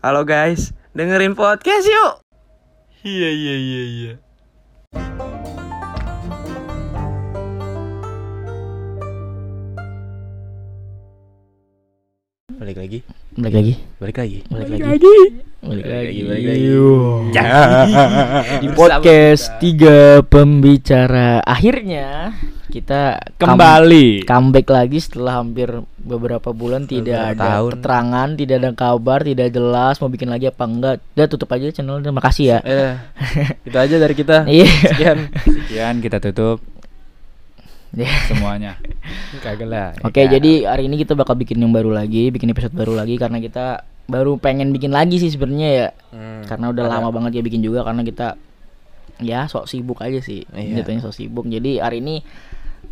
Halo guys, dengerin podcast yuk. Iya iya iya iya. Balik lagi, Balik lagi. balik lagi. Balik lagi. Balik lagi. balik lagi. Di podcast tiga pembicara akhirnya kita come- Kembali. comeback lagi setelah hampir beberapa bulan tidak Beberapa ada tahun. keterangan, tidak ada kabar, tidak jelas mau bikin lagi apa enggak. Udah tutup aja channel. Terima kasih ya. Eh, itu aja dari kita. Iya. Sekian. Sekian kita tutup. semuanya. Kagak lah. Oke, Ya. jadi hari ini kita bakal bikin yang baru lagi, bikin episode baru lagi karena kita baru pengen bikin lagi sih sebenarnya ya. Hmm, Karena udah ada. lama banget ya bikin juga karena kita ya sok sibuk aja sih. Iya. Jatuhnya sok sibuk. Jadi hari ini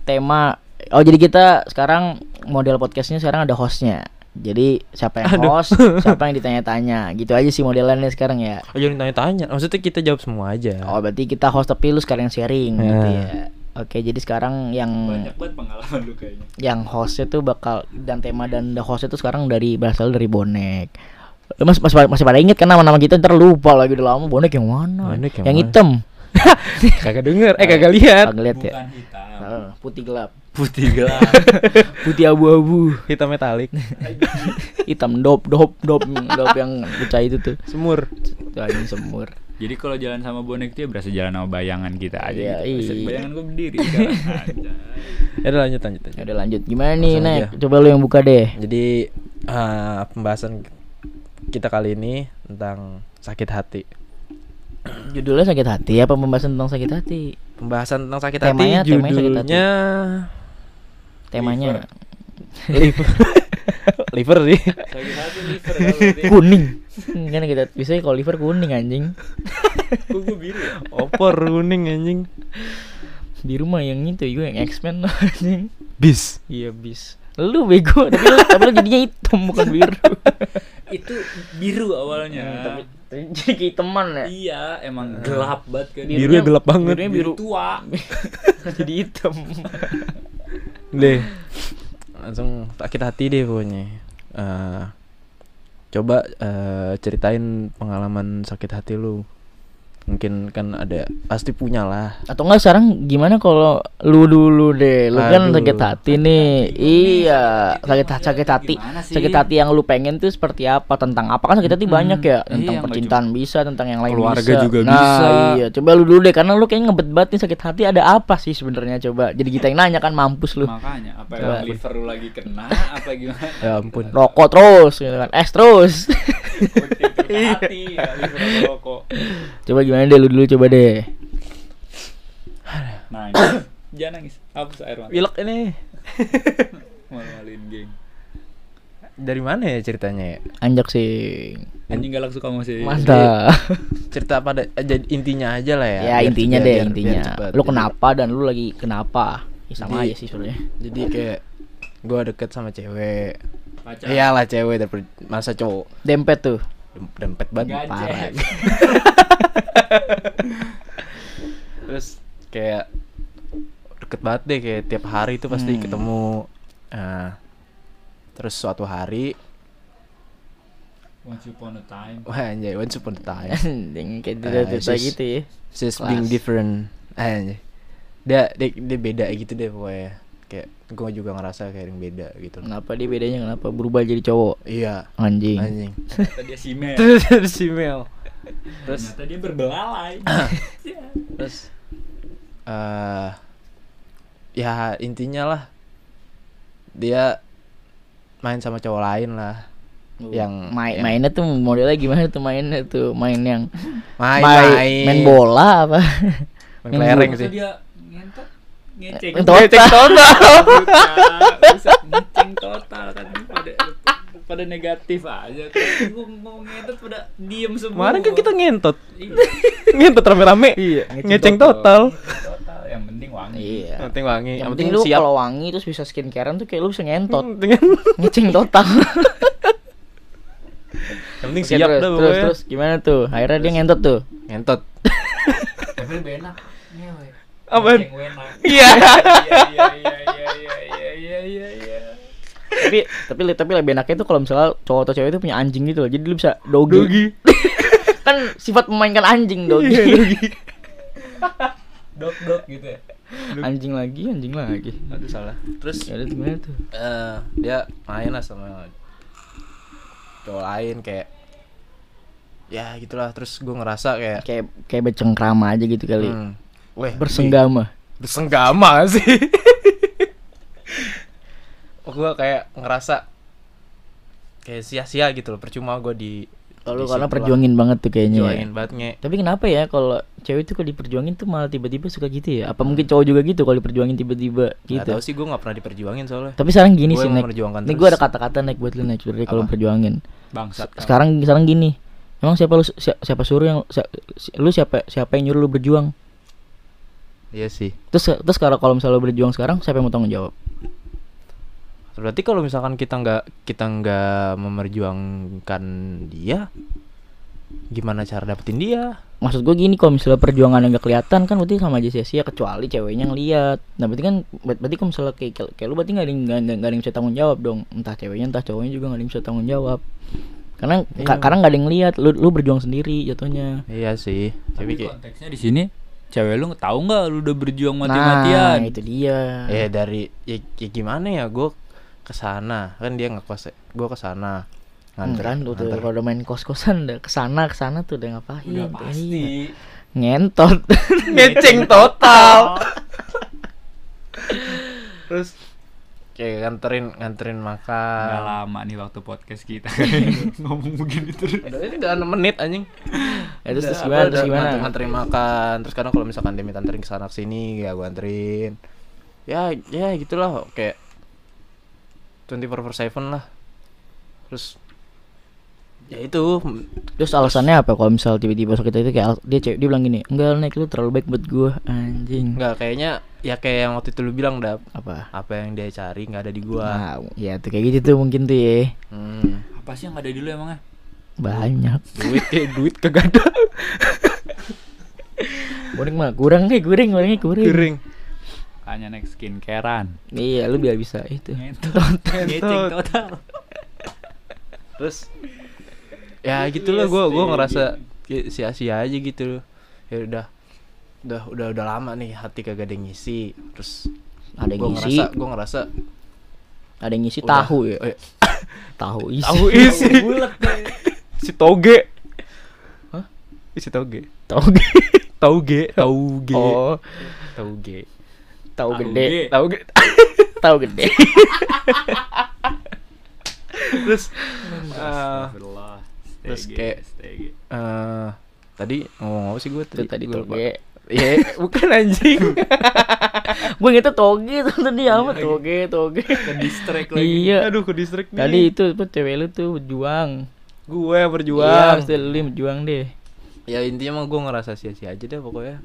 tema oh jadi kita sekarang model podcastnya sekarang ada hostnya. Jadi siapa yang Aduh. host, siapa yang ditanya-tanya, gitu aja sih modelannya sekarang ya. Oh, jangan tanya-tanya. Maksudnya kita jawab semua aja. Oh berarti kita host tapi lu sekarang sharing gitu Ya. Oke jadi sekarang yang Banyak banget pengalaman lu kayaknya. yang hostnya tuh bakal dan tema dan the hostnya tuh sekarang dari berasal dari bonek. Lu mas, masih, masih pada inget kan nama-nama kita? Ntar lupa lagi udah lama. Bonek yang mana? Bonek yang yang mana? hitam. Kagak denger, eh kagak lihat. kagak lihat ya? Bukan hitam. Heeh, putih gelap. Putih gelap, putih abu-abu. Hitam metalik, hitam dop dop dop. Dop yang pecah itu tuh. Semur. Tuh, semur Jadi kalau jalan sama bonek itu ya berasa jalan sama bayangan kita aja. Iya, gitu. iya. Bayangan gue berdiri sekarang. Anjay. Ya udah lanjut lanjut. lanjut. ya udah lanjut gimana nih nek aja. coba lu yang buka deh Jadi eh, pembahasan kita kali ini tentang sakit hati. judulnya sakit hati apa pembahasan tentang sakit hati Pembahasan tentang sakit Temanya- hati temanya sakit hati. judulnya temanya liver. liver sih. Liver berarti. kuning kan kita biasanya kalau liver kuning anjing Kok gue biru ya? Opor kuning anjing. di rumah yang itu gue yang X-Men loh anjing Bis. iya bis lu bego tapi lu, tapi lu jadinya hitam bukan biru Itu biru awalnya. Hmm, tapi tapi jadi kehitaman ya Iya, emang gelap banget kan. Birunya- Birunya gelap banget. birunya biru tua. jadi hitam Deh. Langsung sakit hati deh pokoknya. Eh, coba eh, ceritain pengalaman sakit hati lu. Mungkin kan ada pasti punya lah. atau enggak sekarang gimana kalau lu dulu deh? Lu kan Aduh. sakit hati nih. iya sakit sakit hati. Sih? sakit hati yang lu pengen tuh seperti apa? Tentang apa? Kan sakit hati banyak ya. Tentang Iya, percintaan bisa tentang yang lain Keluarga bisa. juga nah, bisa. iya. Coba lu dulu deh karena lu kayaknya ngebet banget nih sakit hati. Ada apa sih sebenarnya? Coba. Jadi kita yang nanya kan mampus lu. Makanya apa Coba. yang liver lu lagi kena apa gimana? Ya ampun. rokok terus gitu kan. Es terus hati ya, rokok. coba gimana deh lu dulu coba deh Nangis. Jangan nangis. Hapus air mata. Pilek ini. Malu-maluin geng. Dari mana ya ceritanya ya? anjak sih Anjing galak suka sama si mantap Cerita pada jadi intinya aja lah ya. ya biar- intinya biar- deh biar- intinya biar lu kenapa dan lu lagi kenapa ya, sama Jadi- aja sih sebenarnya Jadi kayak gua deket sama cewek. Pacar. Iyalah cewek daripada masa cowok. dempet tuh Dem- Dempet banget parah. Terus kayak deket banget deh kayak tiap hari itu pasti Hmm. ketemu. Nah, terus suatu hari Once upon a time. wah anjay once upon a time Anjing, kayak Eh, tidak sis- gitu ya she's Kelas. being different anjay dia, dia dia beda gitu deh pokoknya kayak gue juga ngerasa kayak yang beda gitu. Kenapa dia bedanya? Kenapa berubah jadi cowok? Iya. Anjing. Anjing. Ternyata dia si Mel. terus si Mel. Terus? Ternyata dia berbelalai. terus? Eh ya intinya lah dia main sama cowok lain lah. Yang- main yang- mainnya tuh modelnya gimana tuh? Mainnya tuh main yang main main, main, bola apa? Main kelereng sih. Dia ngentot ngeceng. Ngentot. Ngeceng total. Ngeceng total kan. Pada pada negatif aja gua ngomong ngentot pada diem semua. Kemarin kan kita ngentot. Iya, ngentot rame-rame. Iya, ngeceng total. total. Yang penting wangi. Iya. Yang penting wangi yang penting lu kalau wangi terus bisa skincarean tuh kayak lu bisa ngentot. Dengan ngeceng total. Yang penting Oke, siap terus, dah terus terus. Gimana tuh? Akhirnya dia ngentot tuh. Ngentot. Tapi lebih enak. Ngewe apa? Iya. Iya, iya, iya. Iya iya iya iya iya tapi tapi tapi lebih enaknya itu kalau misalnya cowok atau cewek itu punya anjing gitu loh. Jadi lu bisa doggy, doggy. kan sifat memainkan anjing doggy. dog dog gitu ya? Anjing lagi anjing lagi. Aduh salah. Terus ya, gimana tuh? uh, dia main lah sama cowok lain kayak ya gitulah. Terus gue ngerasa kayak kayak kayak becengkrama aja gitu kali. Hmm weh bersenggama. bersenggama sih. Gue kayak ngerasa kayak sia-sia gitu loh percuma gue di kalau di karena situ lah. perjuangin banget tuh kayaknya ya. perjuangin banget nge. Tapi kenapa ya kalau cewek tuh kalau diperjuangin tuh malah tiba-tiba suka gitu ya? Apa mungkin cowok juga gitu kalau diperjuangin tiba-tiba Gak gitu? tau sih gue gak pernah diperjuangin soalnya. Tapi sekarang gini Gue sih Nek. memperjuangkan Nih gue ada kata-kata Nek buat lu Nek sebenarnya kalau perjuangin bangsat. Sekarang sekarang gini. Emang siapa lu si- siapa suruh yang si- lu siapa siapa yang nyuruh lu berjuang Iya sih terus terus kalau kalau misalnya lu berjuang sekarang siapa yang mau tanggung jawab Berarti kalau misalkan kita nggak kita nggak memerjuangkan dia, gimana cara dapetin dia? maksud gue gini kalau misalnya perjuangan yang gak kelihatan kan berarti sama aja sia-sia kecuali ceweknya ngeliat nah berarti kan ber- berarti kalau misalnya kayak kayak lu berarti gak ada yang nggak ada- nggak ada yang bisa tanggung jawab dong entah ceweknya entah cowoknya juga gak ada yang bisa tanggung jawab karena Iya. ka- karena nggak ada yang lihat lu lu berjuang sendiri jatuhnya Iya sih. Tapi tapi kayak konteksnya di sini cewek lu tahu nggak lu udah berjuang nah mati-matian itu dia. Eh dari ya, ya gimana ya gue ke sana kan dia ngekos gue ke sana nganter, kan tuh tuh, kalau udah main kos-kosan udah ke sana ke sana tuh udah ngapain? Udah Iya. pasti. Ngentot. Ngeceng total. Terus kayak nganterin nganterin Nggak makan lama nih waktu podcast kita. Ngomong begini terus. Udah ini udah 6 menit anjing. Ya, terus, terus gimana terus gimana? nganter- nganterin makan. terus kadang kalau misalkan dia minta anterin ke sana ke sini ya gue anterin ya ya gitulah kayak 24 per 7 lah. Terus ya itu. Terus alasannya apa kalau misal tiba-tiba sakit itu kayak dia cewek dia bilang gini enggak naik lu terlalu baik buat gua anjing. Nggak kayaknya ya kayak yang waktu itu lu bilang dap. Apa? Apa yang dia cari nggak ada di gua. Nah, ya tuh kayak gitu tuh mungkin tuh ya. Hmm. apa sih yang ada di lu emangnya? Banyak. Duit kayak duit kagak ada. Goreng mah kurang nih goreng gorengnya kurang. Kering hanya next skincarean. Iya lu biar bisa itu. Total. Terus ya gitulah Yes, gua gua baby. ngerasa kayak sia-sia aja gitu. Ya udah udah udah udah lama nih hati kagak ada ngisi terus ada yang gua ngisi. ngerasa gua ngerasa ada yang ngisi udah- tahu ya? Oh, iya. tahu isi. Tahu isi. Si toge. Hah? si toge. Tahu tauge tauge oh. Tauge tahu Tahu gede. ge. tauge tahu gede. Terus Astagfirullah. Terus kayak- eh, tadi ngomong apa sih gue itu tadi Gua lupa. toge Iya, bukan anjing. gue gitu toge tuh tadi apa toge toge ke distract lagi iya Aduh, ke distrik nih. tadi itu apa cewek lu tuh berjuang gue yang Iya, berjuang. pasti lu berjuang deh ya intinya mah gue ngerasa sia-sia aja deh pokoknya.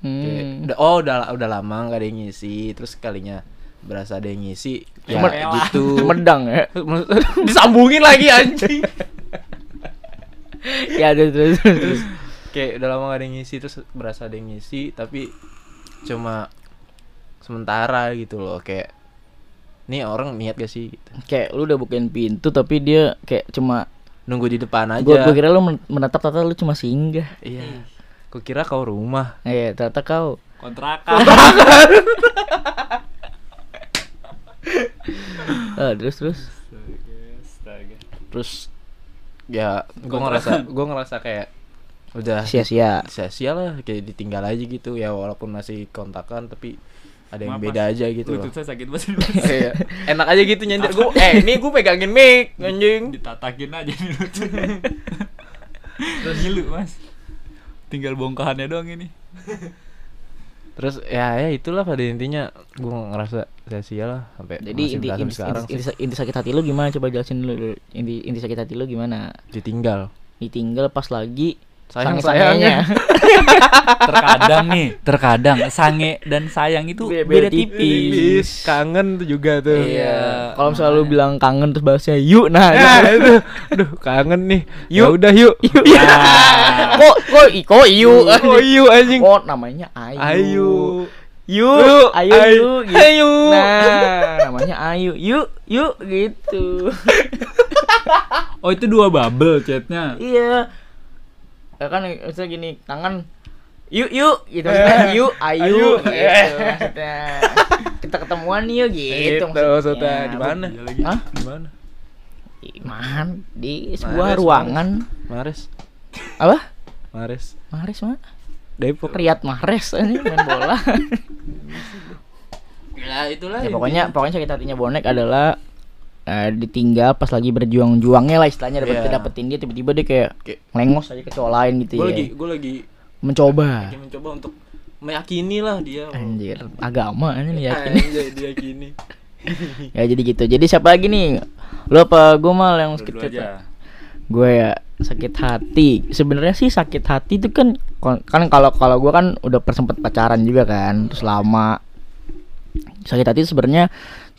Kayak, hmm. udah oh udah udah lama nggak ada yang ngisi, terus kalinya berasa ada yang ngisi. Ya Cuma- gitu. Medang ya Disambungin lagi anjing. ya terus terus terus Kayak udah lama gak ada yang ngisi terus berasa ada yang ngisi tapi cuma sementara gitu loh kayak nih orang niat gak sih? Gitu. kayak lu udah bukain pintu tapi dia kayak cuma nunggu di depan aja. gua, gua kira lu men- menatap tata lu cuma singgah. Iya. Kau kira kau rumah. Eh ternyata kau. Kontrakan. Ah, terus terus. Terus ya gue ngerasa gue ngerasa kayak udah sia-sia. sia-sia lah kayak ditinggal aja gitu. Ya walaupun masih kontakan tapi ada yang Maaf, beda aja gitu loh. lutut saya sakit banget. Mas. Iya. enak aja gitu nyender. Gue eh ini gue pegangin mic anjing. Ditatakin aja nih lututnya terus ngilu mas. Tinggal bongkahannya doang ini terus ya ya itulah pada intinya. Gue ngerasa sia-sia lah sampai jadi inti, inti, sekarang inti, inti, inti sakit hati lu gimana? Coba jelasin dulu, inti inti sakit hati lu gimana? Ditinggal. Ditinggal pas lagi sayang sayangnya terkadang nih terkadang sange dan sayang itu Beda beda, tipis. tipis. Tipis kangen tuh juga tuh. Iya. Kalau misalnya lu bilang kangen terus bahasnya yuk nah nah gitu. itu. Aduh kangen nih. Yuk. ya udah yuk. Yuk kok kok i- kok yuk? Oh yuk anjing? Oh namanya ayu? Ayu. Yuk, ayo, ayo, yuk, gitu. ayo. Nah, namanya ayu. Yuk, yuk gitu. Oh itu dua bubble chatnya. iya. Ya kan misalnya gini, tangan yuk yuk gitu maksudnya yuk ayu, Ayu. gitu maksudnya kita ketemuan yuk gitu, Gitu maksudnya. Di Bu- mana? Iya. Hah? Di mana? Di mana? Di sebuah Mares, ruangan. Mares. Apa? Mares. Mares mana? Depok. Riyad Mahrez ini main bola. Ya itulah. ya pokoknya pokoknya sakit hatinya bonek adalah eh, ditinggal pas lagi berjuang-juangnya lah istilahnya dapat Iya. dapetin dia tiba-tiba dia kayak Kayak- lengos aja ke cowok lain gitu Gue ya. lagi gue lagi Mencoba. lagi mencoba untuk meyakini lah dia. Anjir, agama ini yakin. Anjay, diyakini. ya jadi gitu. Jadi siapa lagi nih? Lu apa gue mal yang sakit hati? Gue ya sakit hati. Sebenarnya sih sakit hati itu kan kan kalau kalau gue kan udah persempet pacaran juga kan, terus lama. Sakit hati sebenarnya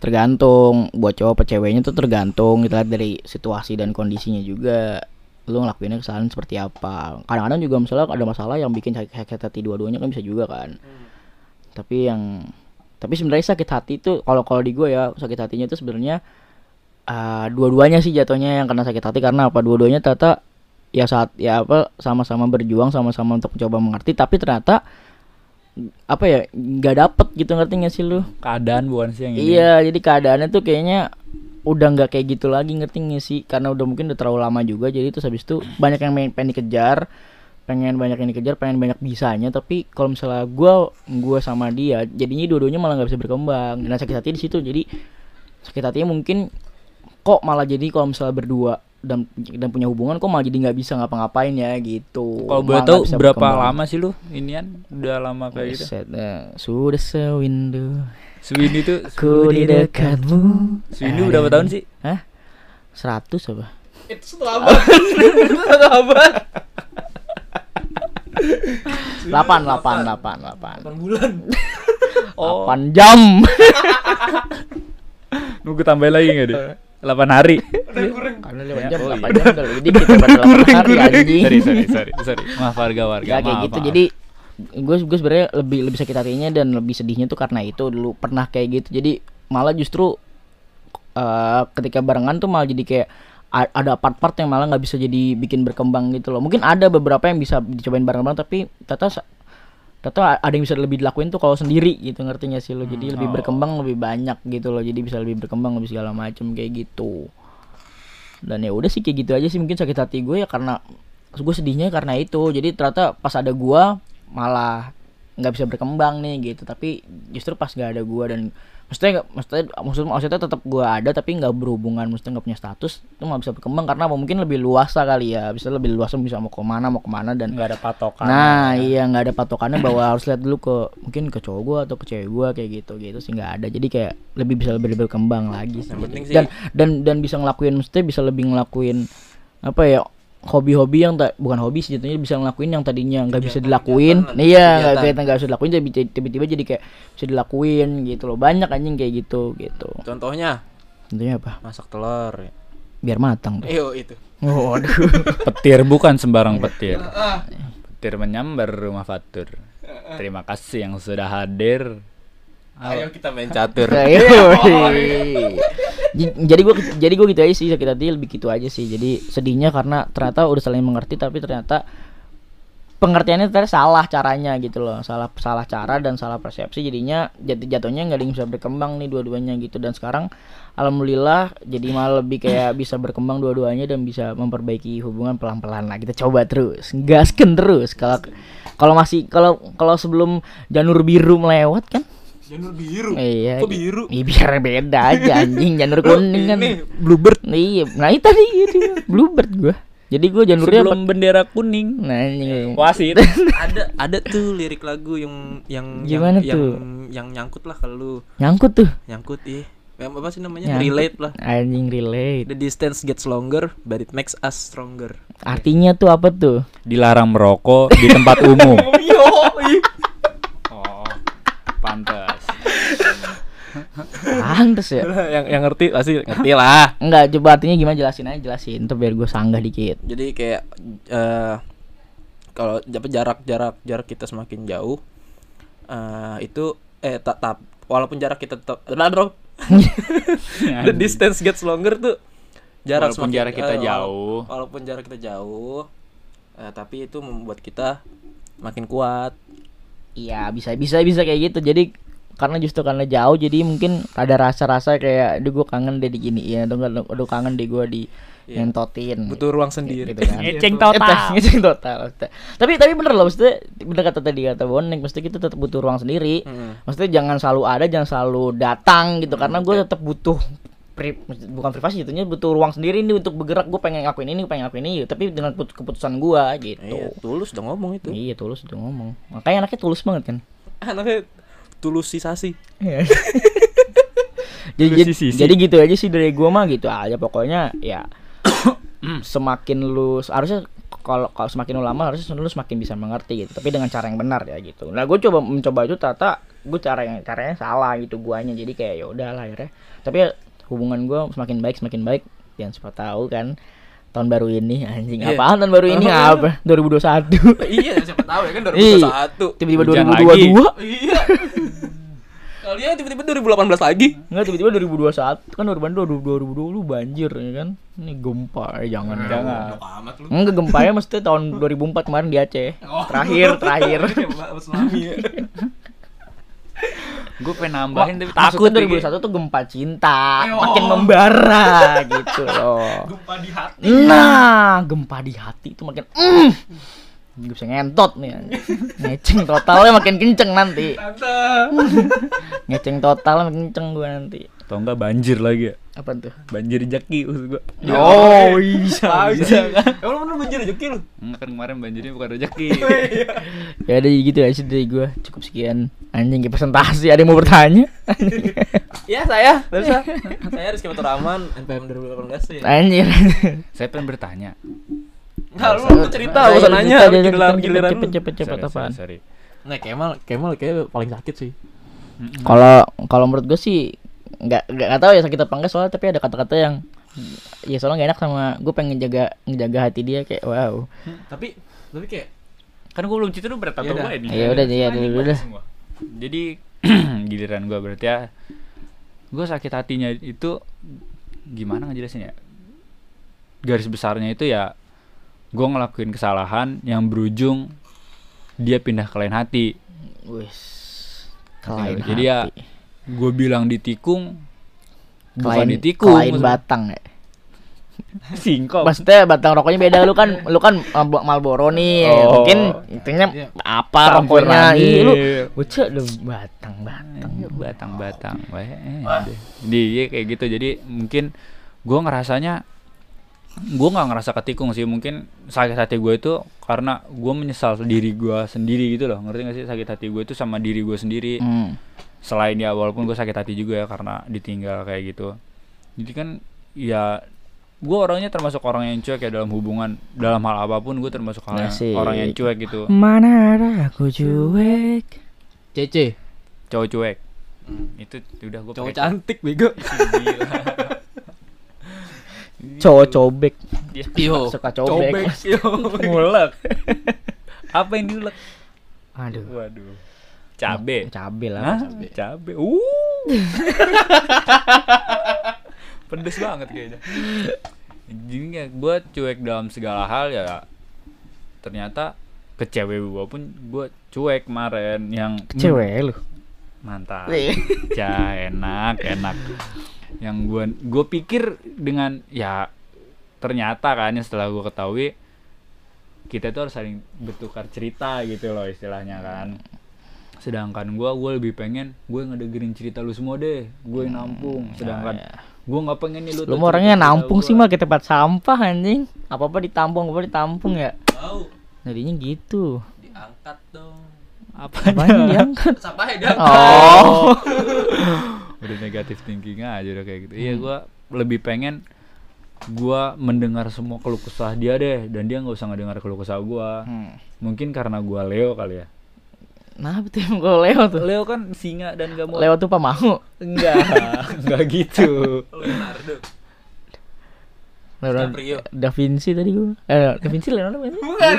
tergantung. Buat cowok apa ceweknya tuh tergantung. Kita lihat dari situasi dan kondisinya juga. Lu ngelakuinnya kesalahan seperti apa. Kadang-kadang juga misalnya ada masalah yang bikin sakit, hati dua-duanya kan bisa juga kan. Tapi yang tapi sebenarnya sakit hati itu kalau kalau di gue ya sakit hatinya itu sebenarnya ah, dua-duanya sih jatuhnya yang kena sakit hati. Karena apa? Dua-duanya ternyata ya saat ya apa sama-sama berjuang sama-sama untuk mencoba mengerti. Tapi ternyata apa ya nggak dapet gitu ngerti gak sih lu Keadaan bukan sih yang ini. Iya, jadi keadaannya tuh kayaknya udah nggak kayak gitu lagi ngerti nggak sih? Karena udah mungkin udah terlalu lama juga, jadi terus habis itu banyak yang main, pengen dikejar, pengen banyak yang dikejar, pengen banyak bisanya. Tapi kalau misalnya gua gua sama dia, jadinya dua-duanya malah nggak bisa berkembang. Dan sakit hati di situ, jadi sakit hatinya mungkin kok malah jadi kalau misalnya berdua dan dan punya hubungan kok malah jadi nggak bisa ngapa-ngapain ya gitu. Kalau boleh nggak tahu berapa berkembang. lama sih lu inian? Udah lama kayak gitu. Buset, eh, sudah sewindu Sweeney itu ku di dekatmu. Sweeney berapa tahun sih? Hah? 100 apa? Itu satu abad. Satu abad. 8 8 8 8 8 bulan. Oh, 8 jam. nunggu tambahin lagi enggak deh? 8 hari. Udah kurang. Karena Ya, 8 jam, oh 8 iya. jam udah lebih dikit daripada 8 hari anjing. sorry, sorry, sorry, sorry. Maaf warga warga. Ya kayak gitu. maaf. Jadi gue gue sebenarnya lebih lebih sakit hatinya dan lebih sedihnya tuh karena itu dulu pernah kayak gitu. Jadi malah justru eh, ketika barengan tuh malah jadi kayak ada part-part yang malah nggak bisa jadi bikin berkembang gitu loh. Mungkin ada beberapa yang bisa dicobain bareng-bareng tapi ternyata ternyata ada yang bisa lebih dilakuin tuh kalau sendiri gitu ngerti gak sih lo. Jadi lebih oh. berkembang lebih banyak gitu loh jadi bisa lebih berkembang lebih segala macem kayak gitu. Dan ya udah sih kayak gitu aja sih. Mungkin sakit hati gue ya karena gue sedihnya karena itu. Jadi ternyata pas ada gue malah nggak bisa berkembang nih gitu. Tapi justru pas nggak ada gue dan maksudnya nggak- maksudnya maksud maksudnya tetap gue ada tapi nggak berhubungan maksudnya nggak punya status itu nggak bisa berkembang karena apa mungkin lebih luasa kali ya bisa lebih luasa bisa mau ke mana mau ke mana dan nggak ada patokan. Nah iya nggak ada patokannya bahwa harus lihat dulu ke mungkin ke cowok gua atau ke cewek gua kayak gitu gitu sih nggak ada jadi kayak lebih bisa lebih berkembang lagi sih. Penting sih- dan dan dan bisa ngelakuin mesti bisa lebih ngelakuin apa ya hobi-hobi yang tak bukan hobi sih jatuhnya bisa ngelakuin yang tadinya nggak bisa Kegiatan- dilakuin kegiatan lah, iya nggak kegiatan nggak bisa dilakuin jadi tiba-tiba jadi kayak bisa dilakuin gitu loh banyak anjing kayak gitu gitu Contohnya tentunya apa masak telur. biar matang tuh. Iyo itu. Oh, aduh. Petir bukan sembarang petir. Petir menyambar rumah Fatur. Terima kasih yang sudah hadir. Ayo kita main catur. Ayo. J- jadi gua jadi gua gitu aja sih sakit hati lebih gitu aja sih. Jadi sedihnya karena ternyata udah saling mengerti tapi ternyata pengertiannya ternyata salah caranya gitu loh. Salah salah cara dan salah persepsi jadinya jatuh jatuhnya nggak ada yang bisa berkembang nih dua-duanya gitu dan sekarang alhamdulillah jadi malah lebih kayak bisa berkembang dua-duanya dan bisa memperbaiki hubungan pelan-pelan lah. Kita coba terus, gasken terus. Kalau kalau masih kalau kalau sebelum janur biru melewat kan Janur biru. Iya. Kok biru? Iya biar beda aja anjing janur kuning kan. Ini bluebird. Iya, nah itu tadi itu bluebird gua. Jadi gua janurnya Sebelum bendera kuning. Nah, anjing. Wasit. ada ada tuh lirik lagu yang yang Gimana yang, tuh? yang yang nyangkut lah kalau lu Nyangkut tuh. nyangkut ih. Yang apa sih namanya? Nyangkut. Relate lah. Anjing relate. The distance gets longer, but it makes us stronger. Artinya tuh apa tuh? Dilarang merokok di tempat umum. Yo, Oh, pantas. Pantes ya. yang yang ngerti pasti ngerti lah. Enggak, coba artinya gimana jelasin aja jelasin. Ntar biar gua sanggah dikit. Jadi kayak eh kalau jarak jarak jarak kita semakin jauh eh itu eh tetap walaupun jarak kita tetap bro the distance gets longer tuh jarak Walaupun semakin- jarak kita wala- jauh. walaupun jarak kita jauh eh, tapi itu membuat kita makin kuat Iya bisa bisa bisa kayak gitu jadi karena justru karena jauh jadi mungkin ada rasa-rasa kayak aduh gue kangen deh diginiin aduh aduh, aduh kangen deh gue di Iya. nyentotin butuh ruang sendiri. Gitu kan. Ngeceng total. ngeceng total tapi tapi bener loh maksudnya bener kata tadi kata bonek maksudnya kita tetap butuh ruang sendiri. Mm. maksudnya jangan selalu ada jangan selalu datang gitu karena gue tetap butuh pri, bukan privasi jatuhnya butuh ruang sendiri nih untuk bergerak. Gue pengen ngakuin ini pengen ngakuin ini tapi dengan put- keputusan gue gitu. Iya tulus udah ngomong itu. Iya tulus udah ngomong. Makanya anaknya tulus banget kan? Anaknya tulusisasi. Iya. jadi, jadi, jadi gitu aja sih dari gua mah gitu aja. Pokoknya ya semakin lu harusnya kalau kalau semakin lu lama harusnya lu semakin bisa mengerti gitu. Tapi dengan cara yang benar ya gitu. Nah gue coba mencoba itu tata gue cara yang caranya salah gitu guanya. Jadi kayak ya udahlah akhirnya. Tapi ya, hubungan gua semakin baik semakin baik. Yang siapa tahu kan tahun baru ini anjing. Iya. apaan tahun baru ini? Oh. apa? 2021 iya siapa tahu ya kan Ih, 2021 tiba-tiba Hujan 2022 iya. Kalian tiba-tiba 2018 lagi. Enggak tiba-tiba 2021 kan 2022 2020 banjir ya kan. Ini gempa eh, jangan jangan. amat lu. Enggak gempanya mesti tahun 2004 kemarin di Aceh. Terakhir terakhir. tsunami. ya Gue pengen nambahin tapi Takut takut 2001 tuh gempa cinta, makin membara gitu loh. gempa di hati. Nah, gempa di hati itu makin mm. Gue bisa ngentot nih Ngeceng totalnya makin kenceng nanti. Ngeceng totalnya makin kenceng gue nanti Atau enggak banjir lagi ya? Apa tuh? Banjir jaki maksud gue Oh bisa bisa. Emang lu bener rezeki lu? Enggak kan kemarin banjirnya bukan rezeki ya udah gitu aja sih dari gue cukup sekian. Anjing kayak presentasi ada yang mau bertanya? Ya saya. Bisa saya Rizky Rahman NPM 2018 ya anjir. Saya pengen bertanya. Enggak, lu, lu cerita, gak usah nanya giliran giliran cepet lu. cepet cepet apaan. Nah, Kemal, Kemal kayak paling sakit sih. kalau kalau menurut gue sih nggak nggak nggak tahu ya sakit apa enggak soalnya tapi ada kata-kata yang ya soalnya gak enak sama gue pengen jaga ngejaga hati dia kayak wow Tapi tapi kayak Kan gue belum cerita lu berat atau Yaudah. gue ini ya udah ya udah udah. Jadi giliran gue berarti ya gue sakit hatinya itu gimana ngejelasin ya garis besarnya itu ya gue ngelakuin kesalahan yang berujung dia pindah ke lain hati wis kelain jadi ya hati. Gue bilang ditikung bukan kelain ditikung maksudnya. batang ya singkong Maksudnya batang rokoknya beda lu kan lu kan Marlboro nih Oh. mungkin itunya Iya. apa rokoknya. Ih, lu bocah lu batang batang batang batang Wah, eh, deh. dia kayak gitu jadi mungkin gue ngerasanya gue nggak ngerasa ketikung sih mungkin sakit hati gue itu karena gue menyesal diri gue sendiri gitu loh ngerti gak sih sakit hati gue itu sama diri gue sendiri Hmm. Selain ya walaupun gue sakit hati juga ya karena ditinggal kayak gitu. Jadi kan ya gue orangnya termasuk orang yang cuek ya dalam hubungan dalam hal apa pun gue termasuk hal yang- orang yang cuek gitu. Mana ada aku cuek? CC. cowok cuek. Itu udah gue Cowok cantik bego. Cowok cobek. Yo. Suka cobek. Yo. ngulek apa yang diulek? Aduh. Waduh cabe. Cabe lah Hah? cabe. cabe. Uh. Pedes banget kayaknya. Jadi ya gue cuek dalam segala hal ya. Ternyata ke cewek gue pun gue cuek kemarin yang Cewek lu? Mantap. Ya enak enak. Yang gue gue pikir dengan ya ternyata kan setelah gue ketahui kita tuh harus saling bertukar cerita gitu loh istilahnya kan sedangkan gue gue lebih pengen gue ngedengerin cerita lu semua deh. Gue yang nampung. sedangkan ya. gue nggak pengen nih lu Lu orangnya nampung gua. sih mah ke tempat sampah anjing. Apa-apa ditampung, apa ditampung ya. Tahu. Jadinya gitu. Diangkat dong. apa? Apanya diangkat Sampahnya diangkat. Oh. Udah negatif thinking aja udah kayak gitu. Iya gue lebih pengen gue mendengar semua keluh kesah dia deh. Dan dia nggak usah ngedengar keluh kesah gue Hmm. mungkin karena gue Leo kali ya Nah betul kalau Leo tuh Leo kan singa dan gak mau Leo tuh pamahu enggak enggak gitu Leonardo. Leonardo. Da Vinci tadi gua eh Da Vinci Leonardo bukan? Bukan.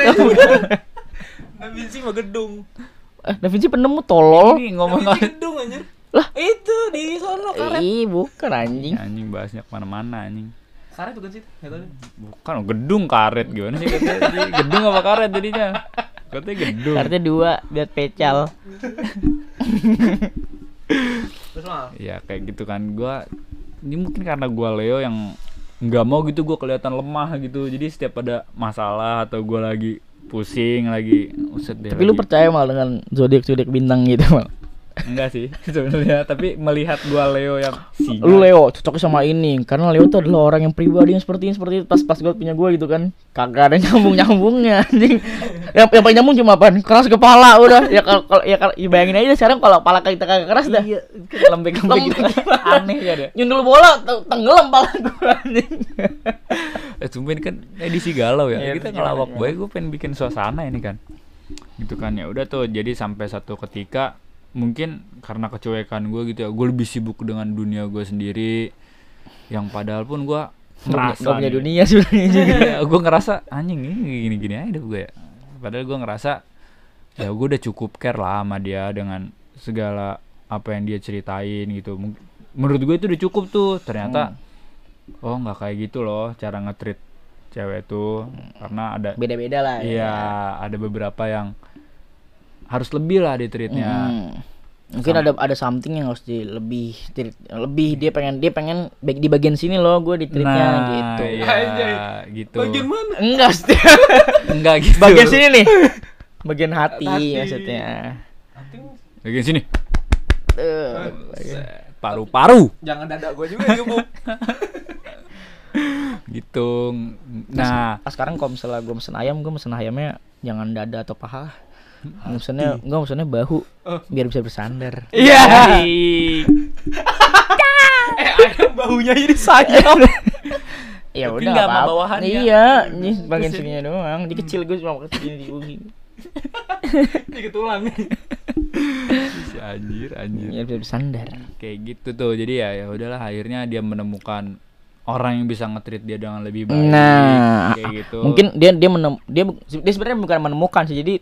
Da Vinci mah gedung. Eh, Da Vinci penemu tolol. Ini ngomong gedung anjir. Lah, itu di sono karet. Ih, bukan anjing. anjing bahasnya ke mana-mana anjing. Karet bukan sih? Enggak tahu. deh. Bukan gedung karet gimana sih gedung apa karet jadinya? Katanya gedung. Karena dua biar pecal. Terus mal. Ya kayak gitu kan gua ini mungkin karena gua Leo yang nggak mau gitu gua kelihatan lemah gitu. Jadi setiap ada masalah atau gua lagi pusing lagi uset deh Tapi lu lagi- percaya mal dengan zodiak zodiak bintang gitu mal? Enggak sih sebenarnya tapi melihat gua Leo yang singa Lu Leo cocok sama ini karena Leo tuh adalah orang yang pribadi yang seperti ini seperti itu. pas pas gue punya gue gitu kan kagak ada nyambung nyambungnya anjing. yang yang paling nyambung cuma apa? Keras kepala udah. Ya kalau kalau- ya, kalau ya bayangin aja sekarang kalau kepala kita kagak keras dah. Iya, lembek-lembek gitu Lembek. aneh ya deh Nyundul bola te- tenggelam pala gue anjing. eh ini kan edisi galau ya Iya, kita ngelawak baik gue pengen bikin suasana ini kan gitu kan ya udah tuh jadi sampai satu ketika mungkin karena kecuekan gue gitu ya gue lebih sibuk dengan dunia gue sendiri. Yang padahal pun gue ngerasa Gak punya nih, dunia sebenarnya juga. iya, gue ngerasa anjing ini gini gini aja gue ya. Padahal gue ngerasa ya gue udah cukup care lah sama dia dengan segala apa yang dia ceritain gitu. Menurut gue itu udah cukup tuh. Ternyata oh nggak kayak gitu loh cara ngetrit cewek tuh. Karena ada Beda-beda lah. iya ada beberapa yang harus lebih lah di treatnya Hmm. Mungkin ada ada something yang harus di lebih treat- lebih dia pengen dia pengen di bagian sini loh gue di treatnya nah gitu. iya Anjay. gitu Bagian mana? Enggak, Sti. enggak gitu bagian sini nih. Bagian hati, Hati. maksudnya. Anting bagian sini bagian- paru-paru jangan dada gua juga gitu nah Pas sekarang kalau misalnya gue mesen ayam, gue mesen ayamnya jangan dada atau paha. Mesennya gue mesennya bahu biar bisa bersandar. iya eh, ayam baunya ini sayang. Ya Tapi udah nggak sama apa-apa. bawahannya. Iya, nih bagian sininya doang. Di kecil gue cuma kecil di ujung. Ini tulang. Si anjir anjir Biar bisa bersandar. kayak gitu tuh jadi ya ya udahlah akhirnya dia menemukan orang yang bisa nge-treat dia dengan lebih baik Nah, kayak gitu mungkin dia dia menem, dia dia sebenarnya bukan menemukan sih. Jadi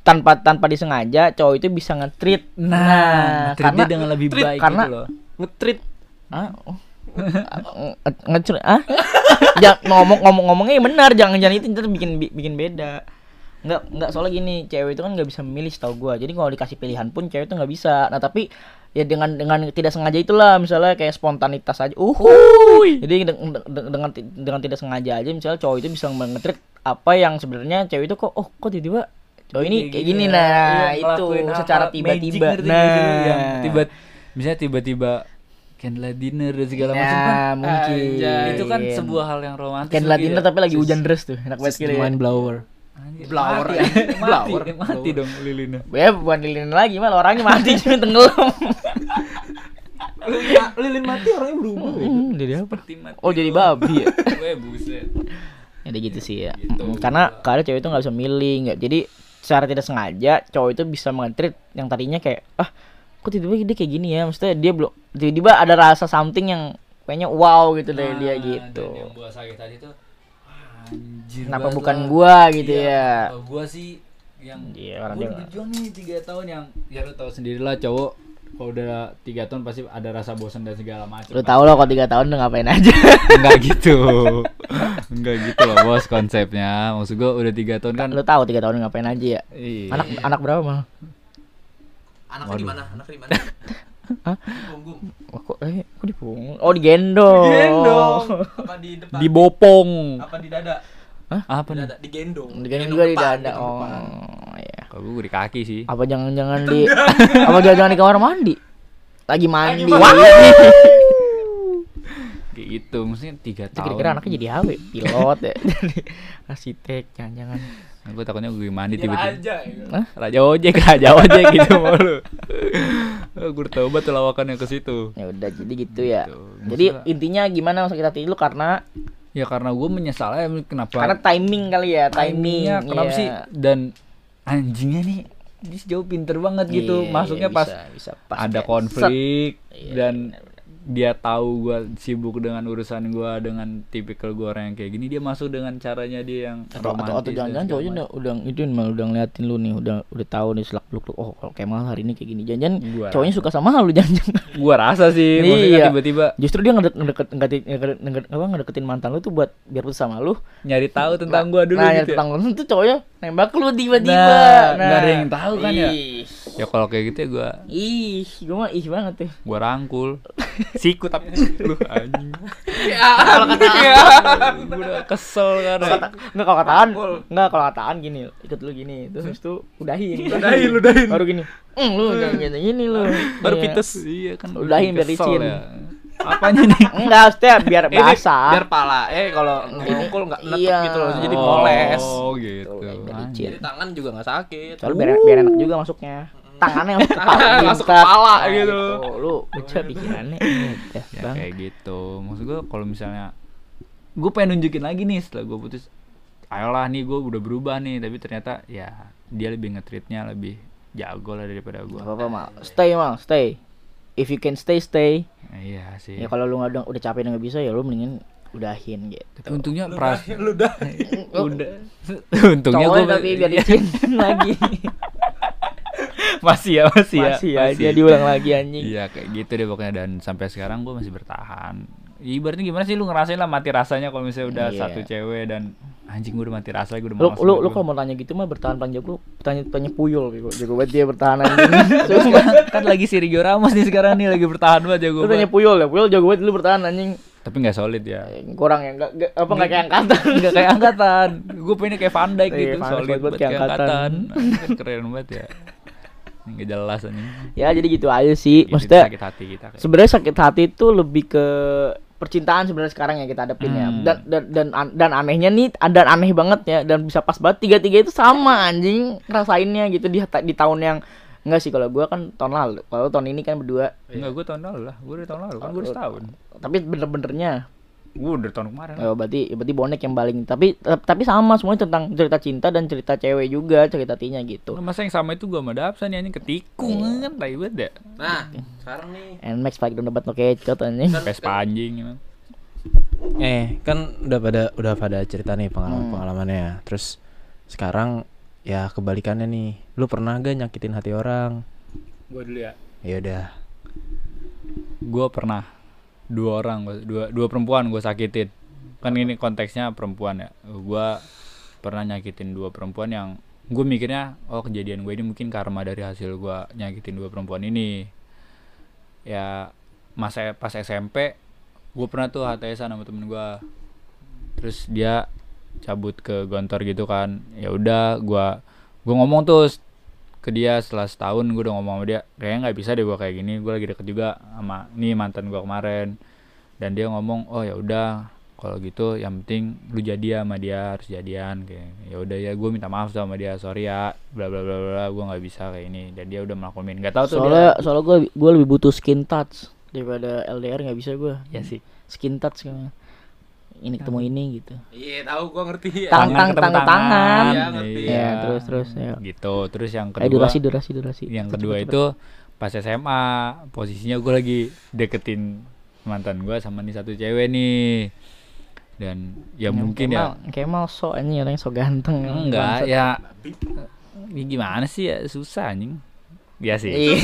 tanpa tanpa disengaja cowok itu bisa nge-treat. nah, nge-treat dia dengan lebih baik karena- gitu loh. Ngetrit. Ah, oh. Nge- nge ah jangan ngomong ngomong ngomongnya yang benar jangan jangan itu ntar bikin bi- bikin beda. Nggak nggak soalnya gini cewek itu kan nggak bisa memilih setahu gua. Jadi kalau dikasih pilihan pun cewek itu nggak bisa. Nah tapi ya dengan dengan tidak sengaja itulah misalnya kayak spontanitas aja. Uhuy! Jadi de- de- de- dengan dengan tidak sengaja aja misalnya cowok itu bisa mengetrik apa yang sebenarnya cewek itu kok oh kok tiba-tiba cowok ini kayak gini nah Iya, itu ngelakuin secara hal-hal magic, tiba-tiba nah tiba misalnya tiba-tiba candlelight dinner dan segala macam kan Nah, mungkin. Anjay. itu kan sebuah hal yang romantis Candlelight lagi dinner ya. tapi lagi hujan deras tuh. Enak banget sekali. Mind blower. Anjir, Blower. mati, Blower. mati dong lilinnya Ya bukan lilin lagi malah orangnya mati cuma tenggelam. Lilin, mati orangnya berubah. Hmm, jadi apa? Oh jadi babi ya. Buset Ada gitu sih ya. Gitu. Mm, Karena kadang cewek itu nggak bisa milih, nggak. Jadi secara tidak sengaja cowok itu bisa mengetrit yang tadinya kayak ah kok tiba-tiba dia kayak gini ya. Maksudnya dia belum tiba-tiba ada rasa something yang kayaknya wow gitu dari dia Nah, gitu. yang gua sakit tadi tuh anjir Kenapa banget bukan lah. gua gitu Iya, ya? gua sih yang Iya, orang gua dia berjuang nih tiga tahun yang ya lu tahu sendiri lah cowok kalau udah tiga tahun pasti ada rasa bosan dan segala macam Lu tau loh kalau tiga tahun udah ngapain aja. enggak gitu enggak gitu loh bos konsepnya maksud gua udah tiga tahun kan Lu tahu tiga tahun ngapain aja ya? iya. Anak anak berapa mal? Anaknya di mana? Anaknya di mana? Hah? Punggung. Oh, kok eh kok dipungut? Oh digendong. Digendong. Apa di depan? di bopong Apa di dada? apa Di nih dada, digendong. Digendong juga di depan, dada. gendong Oh. Kalau gua di kaki sih Apa jangan-jangan di apa jangan-jangan di kamar mandi? Lagi mandi. kayak gitu maksudnya tiga tahun kira-kira anaknya jadi apa? Pilot ya. Jadi arsitek jangan-jangan. gue takutnya gue mandi Jadi tiba-tiba raja. ya. Hah? Raja ojek, raja ojek gitu mulu. gue tau banget tuh lawakannya ke situ. Ya udah jadi gitu ya. Gitu. Jadi Maksudnya- intinya gimana sakit hati lu karena Ya karena gue menyesal aja kenapa karena timing kali ya, timing. timingnya kenapa iya. sih dan anjingnya nih dia sejauh pinter banget gitu. Iya, Masuknya iya, pas bisa, pas ada konflik Iya, dan dia tahu gua sibuk dengan urusan gua dengan tipikal gua orang yang kayak gini dia masuk dengan caranya dia yang atau atau, atau jangan-jangan cowoknya udah udah itu udah ngeliatin lu nih udah udah tahu nih selak beluk lu oh kalau Kemal hari ini kayak gini jangan Gua cowoknya rasa. suka sama lu jangan gua rasa sih Iya. tiba-tiba justru dia ngedeket ngedeket ngedeket, ngedeket, ngedeket- apa ngedeketin mantan lu tuh buat biar putus sama lu nyari tahu tentang gua dulu nah gitu ya. tentang lu tuh cowoknya nembak lu tiba-tiba Nah, nggak ada yang tahu kan ya. Ih. ya kalau kayak gitu ya gua ih gua mah ih banget tuh gua rangkul siku tapi lu anjing kalau kata gua udah kesel kan Enggak kalau kataan, enggak kalau kataan gini, ikut lu gini, terus habis itu udahin. Udahin, udahin. Baru gini. "Hmm, lu jangan gini gini lu. Baru Iya. pites. iya kan Udahin biar licin. ya. apanya nih Enggak, maksudnya biar Ini basah. biar pala eh kalau ngukul nggak netek Iya. gitu loh jadi Oh, poles gitu Biar licin. Anjing. jadi tangan juga nggak sakit Soalnya biar biar enak juga masuknya. Tangannya masuk ke kepala, bintak. kepala Nah, gitu. Lu baca pikirannya. Ya, ya Bang. kayak gitu maksud gue kalau misalnya gue pengen nunjukin lagi nih setelah gue putus ayolah nih gue udah berubah nih tapi ternyata ya dia lebih ngetritnya lebih jago lah daripada gue apa-apa, Mal. Stay, Mal, stay. If you can stay, stay. iya sih Ya kalau lu nggak udah, udah capek dan nggak bisa ya lu mendingin udahin gitu. tapi untungnya peras lu dah udah untungnya gue tapi biar licin lagi. masih ya masih ya Masih ya, dia diulang lagi anjing. iya kayak gitu deh pokoknya dan sampai sekarang gue masih bertahan ibaratnya gimana sih lu ngerasain lah mati rasanya kalau misalnya udah Iya. satu cewek dan anjing gue udah mati rasa gue udah Lu lu lu kalau mau tanya gitu mah bertahan panjang lu tanya tanya puyul gitu. Jago banget dia bertahan anjing. Sumpah, kan lagi Sergio Ramos nih sekarang nih lagi bertahan banget jago Lu tanya puyul ya, puyul jago banget lu bertahan anjing. Tapi nggak solid ya. Eh, Kurang ya, enggak- apa enggak kayak angkatan. Nggak kayak angkatan. Gue pengennya kayak Van Dijk Iya, gitu, solid buat kayak angkatan. Kan keren banget ya. Ini nggak jelas anjing. ya jadi gitu aja sih. Gitu, Maksudnya sakit hati kita. kayak. sebenarnya sakit hati itu lebih ke percintaan sebenarnya sekarang yang kita hadapin ya. Hmm. Dan, dan dan an- dan anehnya nih dan aneh banget ya dan bisa pas banget tiga tiga itu sama anjing ngerasainnya gitu di di tahun yang enggak sih kalau gua kan tahun lalu kalau tahun ini kan berdua Enggak, gue tahun lalu lah. Gue udah tahun lalu kan gue udah setahun. tapi bener-benernya Gue udah tahun kemarin. Oh, berarti berarti bonek yang paling tapi tapi sama semuanya tentang cerita cinta dan cerita cewek juga cerita tinya gitu. Nah, Masa yang sama itu gue sama Dapsa nih anjing ketikung kan tai banget ya. nah sekarang nih Nmax pakai down debat no kecot anjing. Vespa anjing emang. eh kan udah pada udah pada cerita nih pengalaman Hmm. terus sekarang ya kebalikannya nih lu pernah gak nyakitin hati orang Gue dulu ya. ya udah gue pernah dua orang dua dua perempuan gue sakitin. Kan ini konteksnya perempuan ya. Gue pernah nyakitin dua perempuan yang gue mikirnya oh kejadian gue ini mungkin karma dari hasil gue nyakitin dua perempuan ini. Ya masa pas SMP gue pernah tuh HTS sama temen gue terus dia cabut ke gontor gitu kan. Ya udah gue gue ngomong tuh ke dia setelah setahun gue udah ngomong sama dia kayaknya nggak bisa deh gue kayak gini gue lagi deket juga sama nih mantan gue kemarin dan dia ngomong oh ya udah kalau gitu yang penting lu jadi sama dia harus jadian kayak ya udah ya gue minta maaf sama dia sorry ya bla bla bla bla gue nggak bisa kayak ini dan dia udah melakukan nggak tahu tuh Soalnya soalnya gue gue lebih butuh skin touch daripada LDR nggak bisa gue. dia ya sih Skin touch kan. Ini ketemu ini gitu. iya tahu gua ngerti Tang- tang- tang- tangan. Iya, ngerti. Ya, terus terus ya. gitu terus yang Eh kedua durasi durasi durasi. yang Cepet, kedua cepet, itu pas SMA posisinya gue lagi deketin mantan gue sama nih satu cewek nih dan ya Yang mungkin Kemal, ya Kemal so anjing orangnya so ganteng. enggak ya ya gimana sih ya susah anjing ya sih Iya.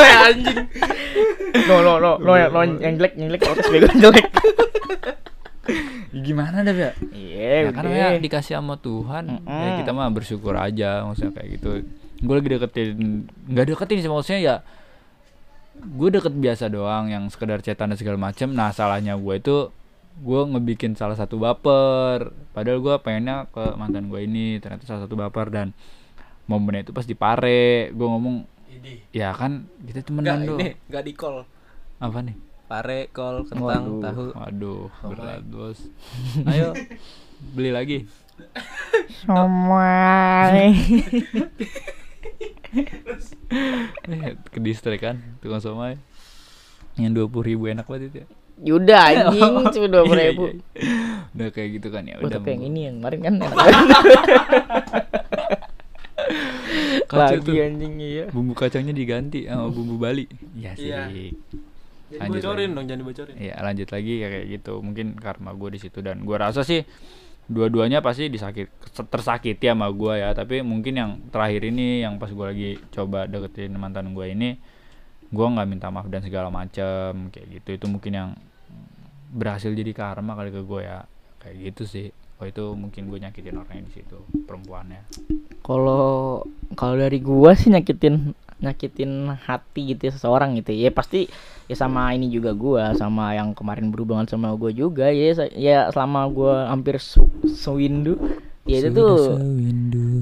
ya anjing No no no no yang no, yang jelek yang jelek protes bego jelek. Ya gimana dah ya Iya, ya kan udah. namanya dikasih sama Tuhan. Ya Mm-mm. kita mah bersyukur aja maksudnya kayak gitu. Gue lagi deketin nggak deketin sih maksudnya ya gue deket biasa doang yang sekedar chatan dan segala macem. Nah salahnya gue itu gue ngebikin salah satu baper. Padahal gue pengennya ke mantan gue ini ternyata salah satu baper. Dan momennya itu pas di pare gue ngomong ya kan kita temenan doang ini enggak di call. Apa nih pare kol kentang Waduh. tahu waduh Somai. berat bos ayo beli lagi Somai. Eh, ke distrik kan tukang somai yang dua puluh ribu enak banget itu ya Yuda anjing cuma dua puluh Iya, ribu. iya. udah kayak gitu kan ya Oh, udah tapi yang ini yang kemarin kan enak Kacau lagi tuh. anjing iya. bumbu kacangnya diganti sama bumbu Bali iya sih Iya. Jangan Lanjut dibocorin lagi. dong, jangan dibocorin. Iya lanjut lagi ya kayak gitu. Mungkin karma gue di situ. Dan gue rasa sih dua-duanya pasti disakit tersakiti sama gue ya. Tapi mungkin yang terakhir ini yang pas gue lagi coba deketin mantan gue ini gue nggak minta maaf dan segala macem kayak gitu. Itu mungkin yang berhasil jadi karma kali ke gue ya. Kayak gitu sih. Oh itu mungkin gue nyakitin orangnya di situ perempuannya. Kalau kalau dari gua sih nyakitin nyakitin hati gitu ya seseorang gitu ya. Pasti ya sama ini juga gua sama yang kemarin berhubungan sama gua juga ya. Ya selama gua hampir su sewindu ya itu tuh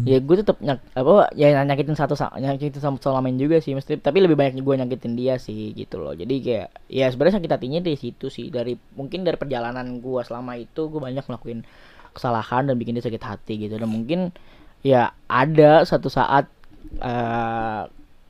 ya gue tetap nyak apa ya nyakitin satu sa- nyakitin sama solamin juga sih. Mesti tapi lebih banyak gue nyakitin dia sih gitu loh. Jadi kayak ya sebenarnya sakit hatinya dari situ sih. Dari mungkin dari perjalanan gue selama itu gue banyak ngelakuin kesalahan dan bikin dia sakit hati gitu. Dan mungkin ya ada satu saat eh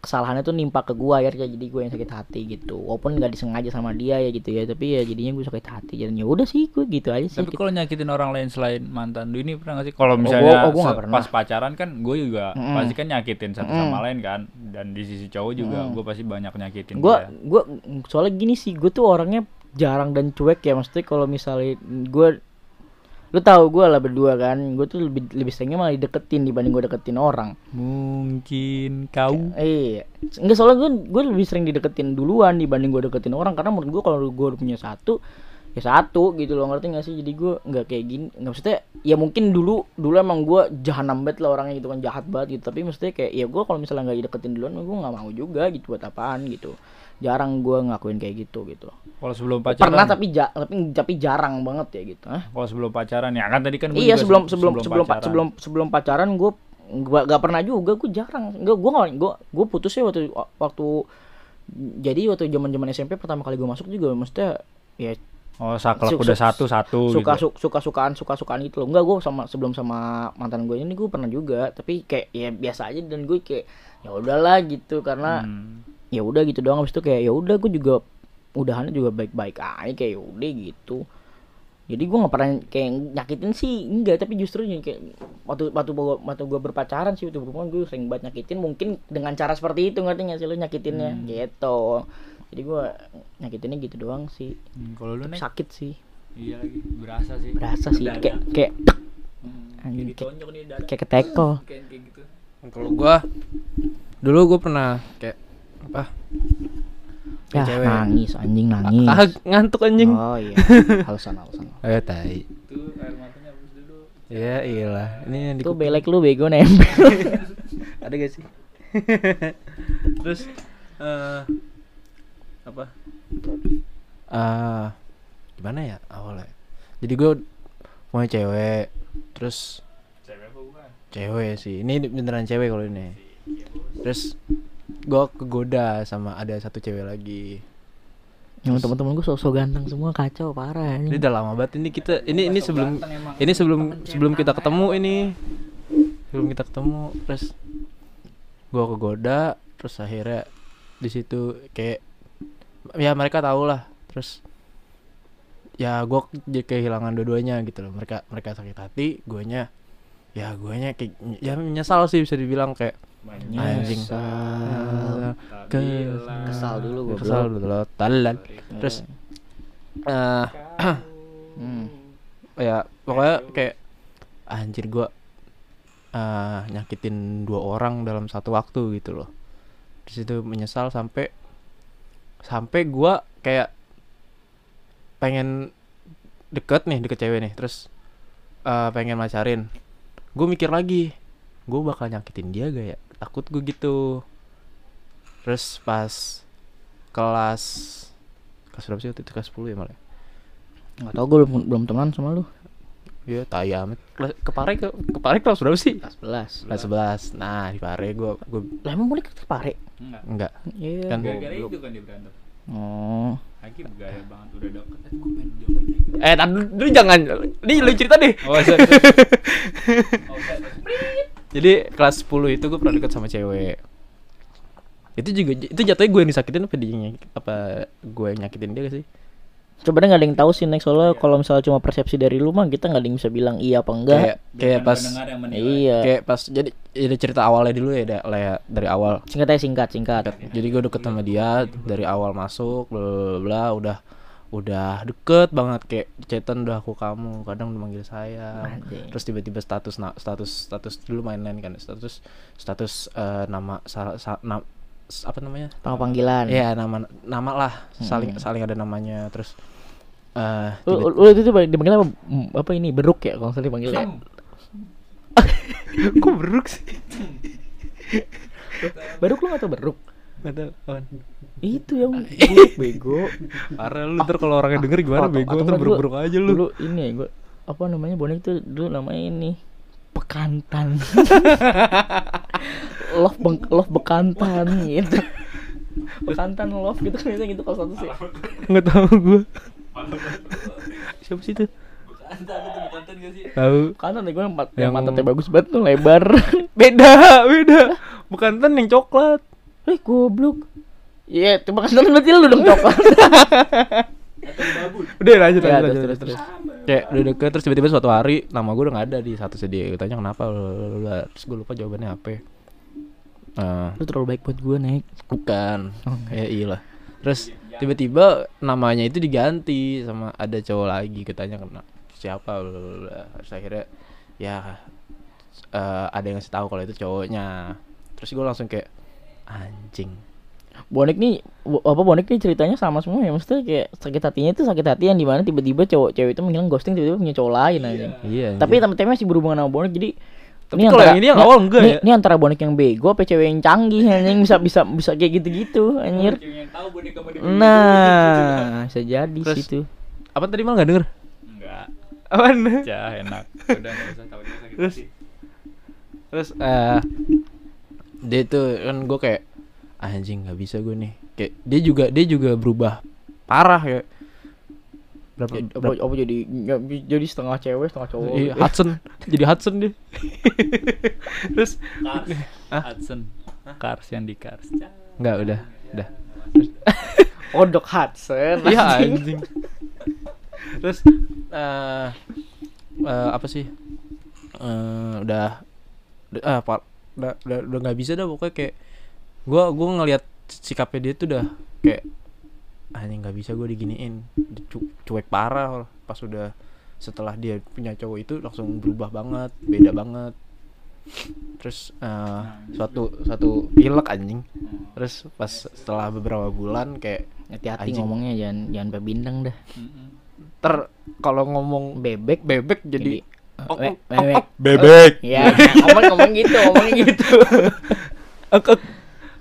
kesalahannya tuh nimpa ke gua ya jadi gue yang sakit hati gitu walaupun nggak disengaja sama dia ya gitu ya tapi ya jadinya gue sakit hati dan ya udah sih gue gitu aja sih Tapi gitu. kalau nyakitin orang lain selain mantan lu ini pernah gak sih? Kalau gua- misalnya oh, gua se- pernah. pas pacaran kan gue juga Mm-mm. pasti kan nyakitin satu Mm-mm. sama lain kan. Dan di sisi cowok juga Mm. gue pasti banyak nyakitin gue gue soalnya gini sih gue tuh orangnya jarang dan cuek ya maksudnya kalau misalnya gue lu tahu gue lah berdua kan gue tuh lebih lebih seringnya malah dideketin dibanding gue deketin orang. Mungkin kau? Iya. Enggak soalnya gue gue lebih sering dideketin duluan dibanding gue deketin orang karena menurut gue kalau gue punya satu ya satu gitu loh ngerti gak sih? Jadi gue nggak kayak gini nggak maksudnya ya mungkin dulu dulu emang gue jahanam banget lah orangnya gitu kan jahat banget gitu. Tapi maksudnya kayak ya gue kalau misalnya nggak dideketin duluan gue nggak mau juga gitu buat apaan gitu. Jarang gue ngakuin kayak gitu gitu. Kalau sebelum pacaran pernah tapi ja tapi tapi jarang banget ya gitu kalau sebelum pacaran ya kan tadi kan gua iya juga sebelum se- sebelum sebelum pa- pacaran. sebelum sebelum pacaran gue gua gak pernah juga gue jarang. Enggak gue gue gue putusnya waktu waktu jadi waktu zaman zaman SMP pertama kali gue masuk juga maksudnya ya oh saklek Su- udah satu satu suka gitu. su- suka sukaan suka sukaan itu loh. Enggak gue sama sebelum sama mantan gue ini gue pernah juga tapi kayak ya biasa aja dan gue kayak ya udahlah gitu karena Hmm. ya udah gitu doang. Habis itu kayak ya udah gue juga udahannya juga baik-baik aja kayak ya udah gitu. Jadi gue nggak pernah kayak nyakitin sih enggak tapi justru kayak waktu waktu gua- waktu gue berpacaran sih waktu gue sering banget nyakitin mungkin dengan cara seperti itu ngerti nggak sih lo nyakitinnya? Gitu jadi gue nyakitinnya gitu doang sih Hmm, kalau lu nih sakit sih iya lagi berasa sih berasa sih Dada. kayak kayak Hmm, Anjing, kayak nih kayak ketekel kayak kayak gitu Kalau gua dulu gua pernah kayak apa? ya Kayak cewek. nangis anjing nangis Ah, ngantuk anjing. oh iya alasan alasan Ayo tai. tuh air matanya habis dulu Ya iyalah. Ini yang itu belek lu bego nempel ada gak sih? Terus eh apa? Ah, gimana ya awalnya? Jadi gue punya cewek, terus cewek apa bukan cewek sih. Ini beneran cewek kalau ini. Terus gue kegoda sama ada satu cewek lagi. Yang teman-teman gue sosok ganteng semua kacau parah Ini ini. udah lama banget ini kita ini ini sebelum ini sebelum sebelum kita ketemu ini sebelum kita ketemu terus gua kegoda terus akhirnya di situ kayak ya mereka tahu lah terus ya gua jadi kehilangan dua-duanya gitu loh. Mereka mereka sakit hati guanya ya guanya kayak ya menyesal sih bisa dibilang kayak anjing. Nyesal. ke Kesal dulu gua, kesal dulu talan terus eh Hmm. ya pokoknya kayak anjir gua eh nyakitin dua orang dalam satu waktu gitu loh. Di situ menyesal sampai sampai gua kayak pengen deket nih deket cewek nih terus eh pengen macarin gue mikir lagi gue bakal nyakitin dia gak ya takut gue gitu terus pas kelas kelas berapa sih waktu itu kelas 10 ya malah Nggak tau gue belum belum temenan sama lu. Iya, tai amat. Kelas- Ke Pare ke, ke Pare kelas berapa sih? Kelas 11. Kelas 11. Nah, di Pare gua gua Lah emang boleh ke Pare? enggak enggak. Iya. Kan- gara-gara itu kan dia berantem Oh. Aki bergaya banget udah deket eh gue pengen jauhin Eh, tadi dulu jangan. Nih lu cerita deh. oh sorry, oh. Jadi kelas 10 itu gue pernah deket sama cewek. Itu juga itu jatuhnya gue yang disakitin apa dia apa gue yang nyakitin dia gak sih? Coba deh nggak ada yang tahu sih next soalnya kalau misalnya cuma persepsi dari lu mah kita nggak ada yang bisa bilang iya apa enggak. kayak kayak pas. Iya. kayak pas jadi jadi cerita awalnya dulu ya da- lah ya, dari awal Singkat aja singkat singkat. jadi gue deket sama dia dari awal masuk bla bla bla udah udah deket banget kayak chatan udah aku kamu kadang udah manggil saya terus tiba-tiba status na- status status dulu main-main kan status status eh, nama sa- sa- na- apa namanya Nama panggilan. Iya nama nama lah saling saling ada namanya terus eh Lu, lu itu tuh dipanggil apa? Hmm, Apa ini beruk ya kalau misalnya dipanggil ya? kok beruk sih Beruk lu gak tau beruk? Apaan. Itu yang buruk bego. parah lu ntar kalau orangnya denger gimana Atau- bego atau ntar beruk-beruk aja lu Dulu ini ya gua apa namanya bonek itu dulu namanya ini pekantan. love beng love bekantan gitu. Bekantan love gitu kan biasanya gitu kalau satu sih. nggak tahu gue siapa sih itu tahu Bekantan nih gue yang, mat- Yang- yang mata bagus banget tuh lebar. beda beda bukan tan yang coklat Eh goblok. Iya, itu bekantan berarti lu dong coklat. udah lanjut Ya, lanjut, terus, lanjut, terus, kayak udah deket terus tiba-tiba suatu hari nama gue udah gak ada di satu sedih gue tanya kenapa? Terus gue lupa jawabannya apa. Eh, Lu terlalu baik buat gue, Nek. bukan. Oh, kayak iya lah terus tiba-tiba namanya itu diganti sama ada cowok lagi. Katanya kena siapa? Blablabla. terus akhirnya ya eh, ada yang ngasih tahu kalau itu cowoknya. Terus gue langsung kayak anjing Bonek nih apa bonek nih ceritanya sama semua ya maksudnya kayak sakit hatinya itu sakit hati yang di mana tiba-tiba cowok cewek itu menghilang ghosting tiba-tiba punya cowok lain aja. iya Tapi temen-temen masih berhubungan sama bonek jadi Tapi kalau yang ini yang awal enggak nih, ya? Ini antara bonek yang bego apa cewek yang canggih anjing bisa bisa bisa kayak gitu-gitu anjir. yang Nah, bisa jadi Terus- situ. apa tadi malah nggak denger enggak apaan cah enak udah nggak usah tahu Terus? hati. terus eh dia tuh kan gue kayak anjing nggak bisa gue nih. Kayak dia juga dia juga berubah parah ya berapa, Jadi, apa, berapa apa jadi jadi setengah cewek setengah cowok. iya, Hudson. Jadi Hudson dia. Terus? Cars. Hah? Hudson. Cars yang di Cars. Nggak udah. Udah. Odok Hudson. iya anjing. anjing. Terus eh eh, apa sih? Eh, udah udah ah, par, udah udah udah nggak bisa dah pokoknya kayak gua gua ngelihat sikapnya dia tuh udah kayak anjing nggak bisa gue diginiin cu- cuek parah pas udah setelah dia punya cowok itu langsung berubah banget beda banget terus eh, suatu suatu pilek anjing terus pas setelah beberapa bulan kayak Hati-hati Anjing. ngomongnya jangan jangan bebindeng dah. Ter kalau ngomong Bebek bebek jadi, jadi ok, we- ok, bebek. ok, bebek Ya, ngomong ngomong gitu, ngomongnya gitu.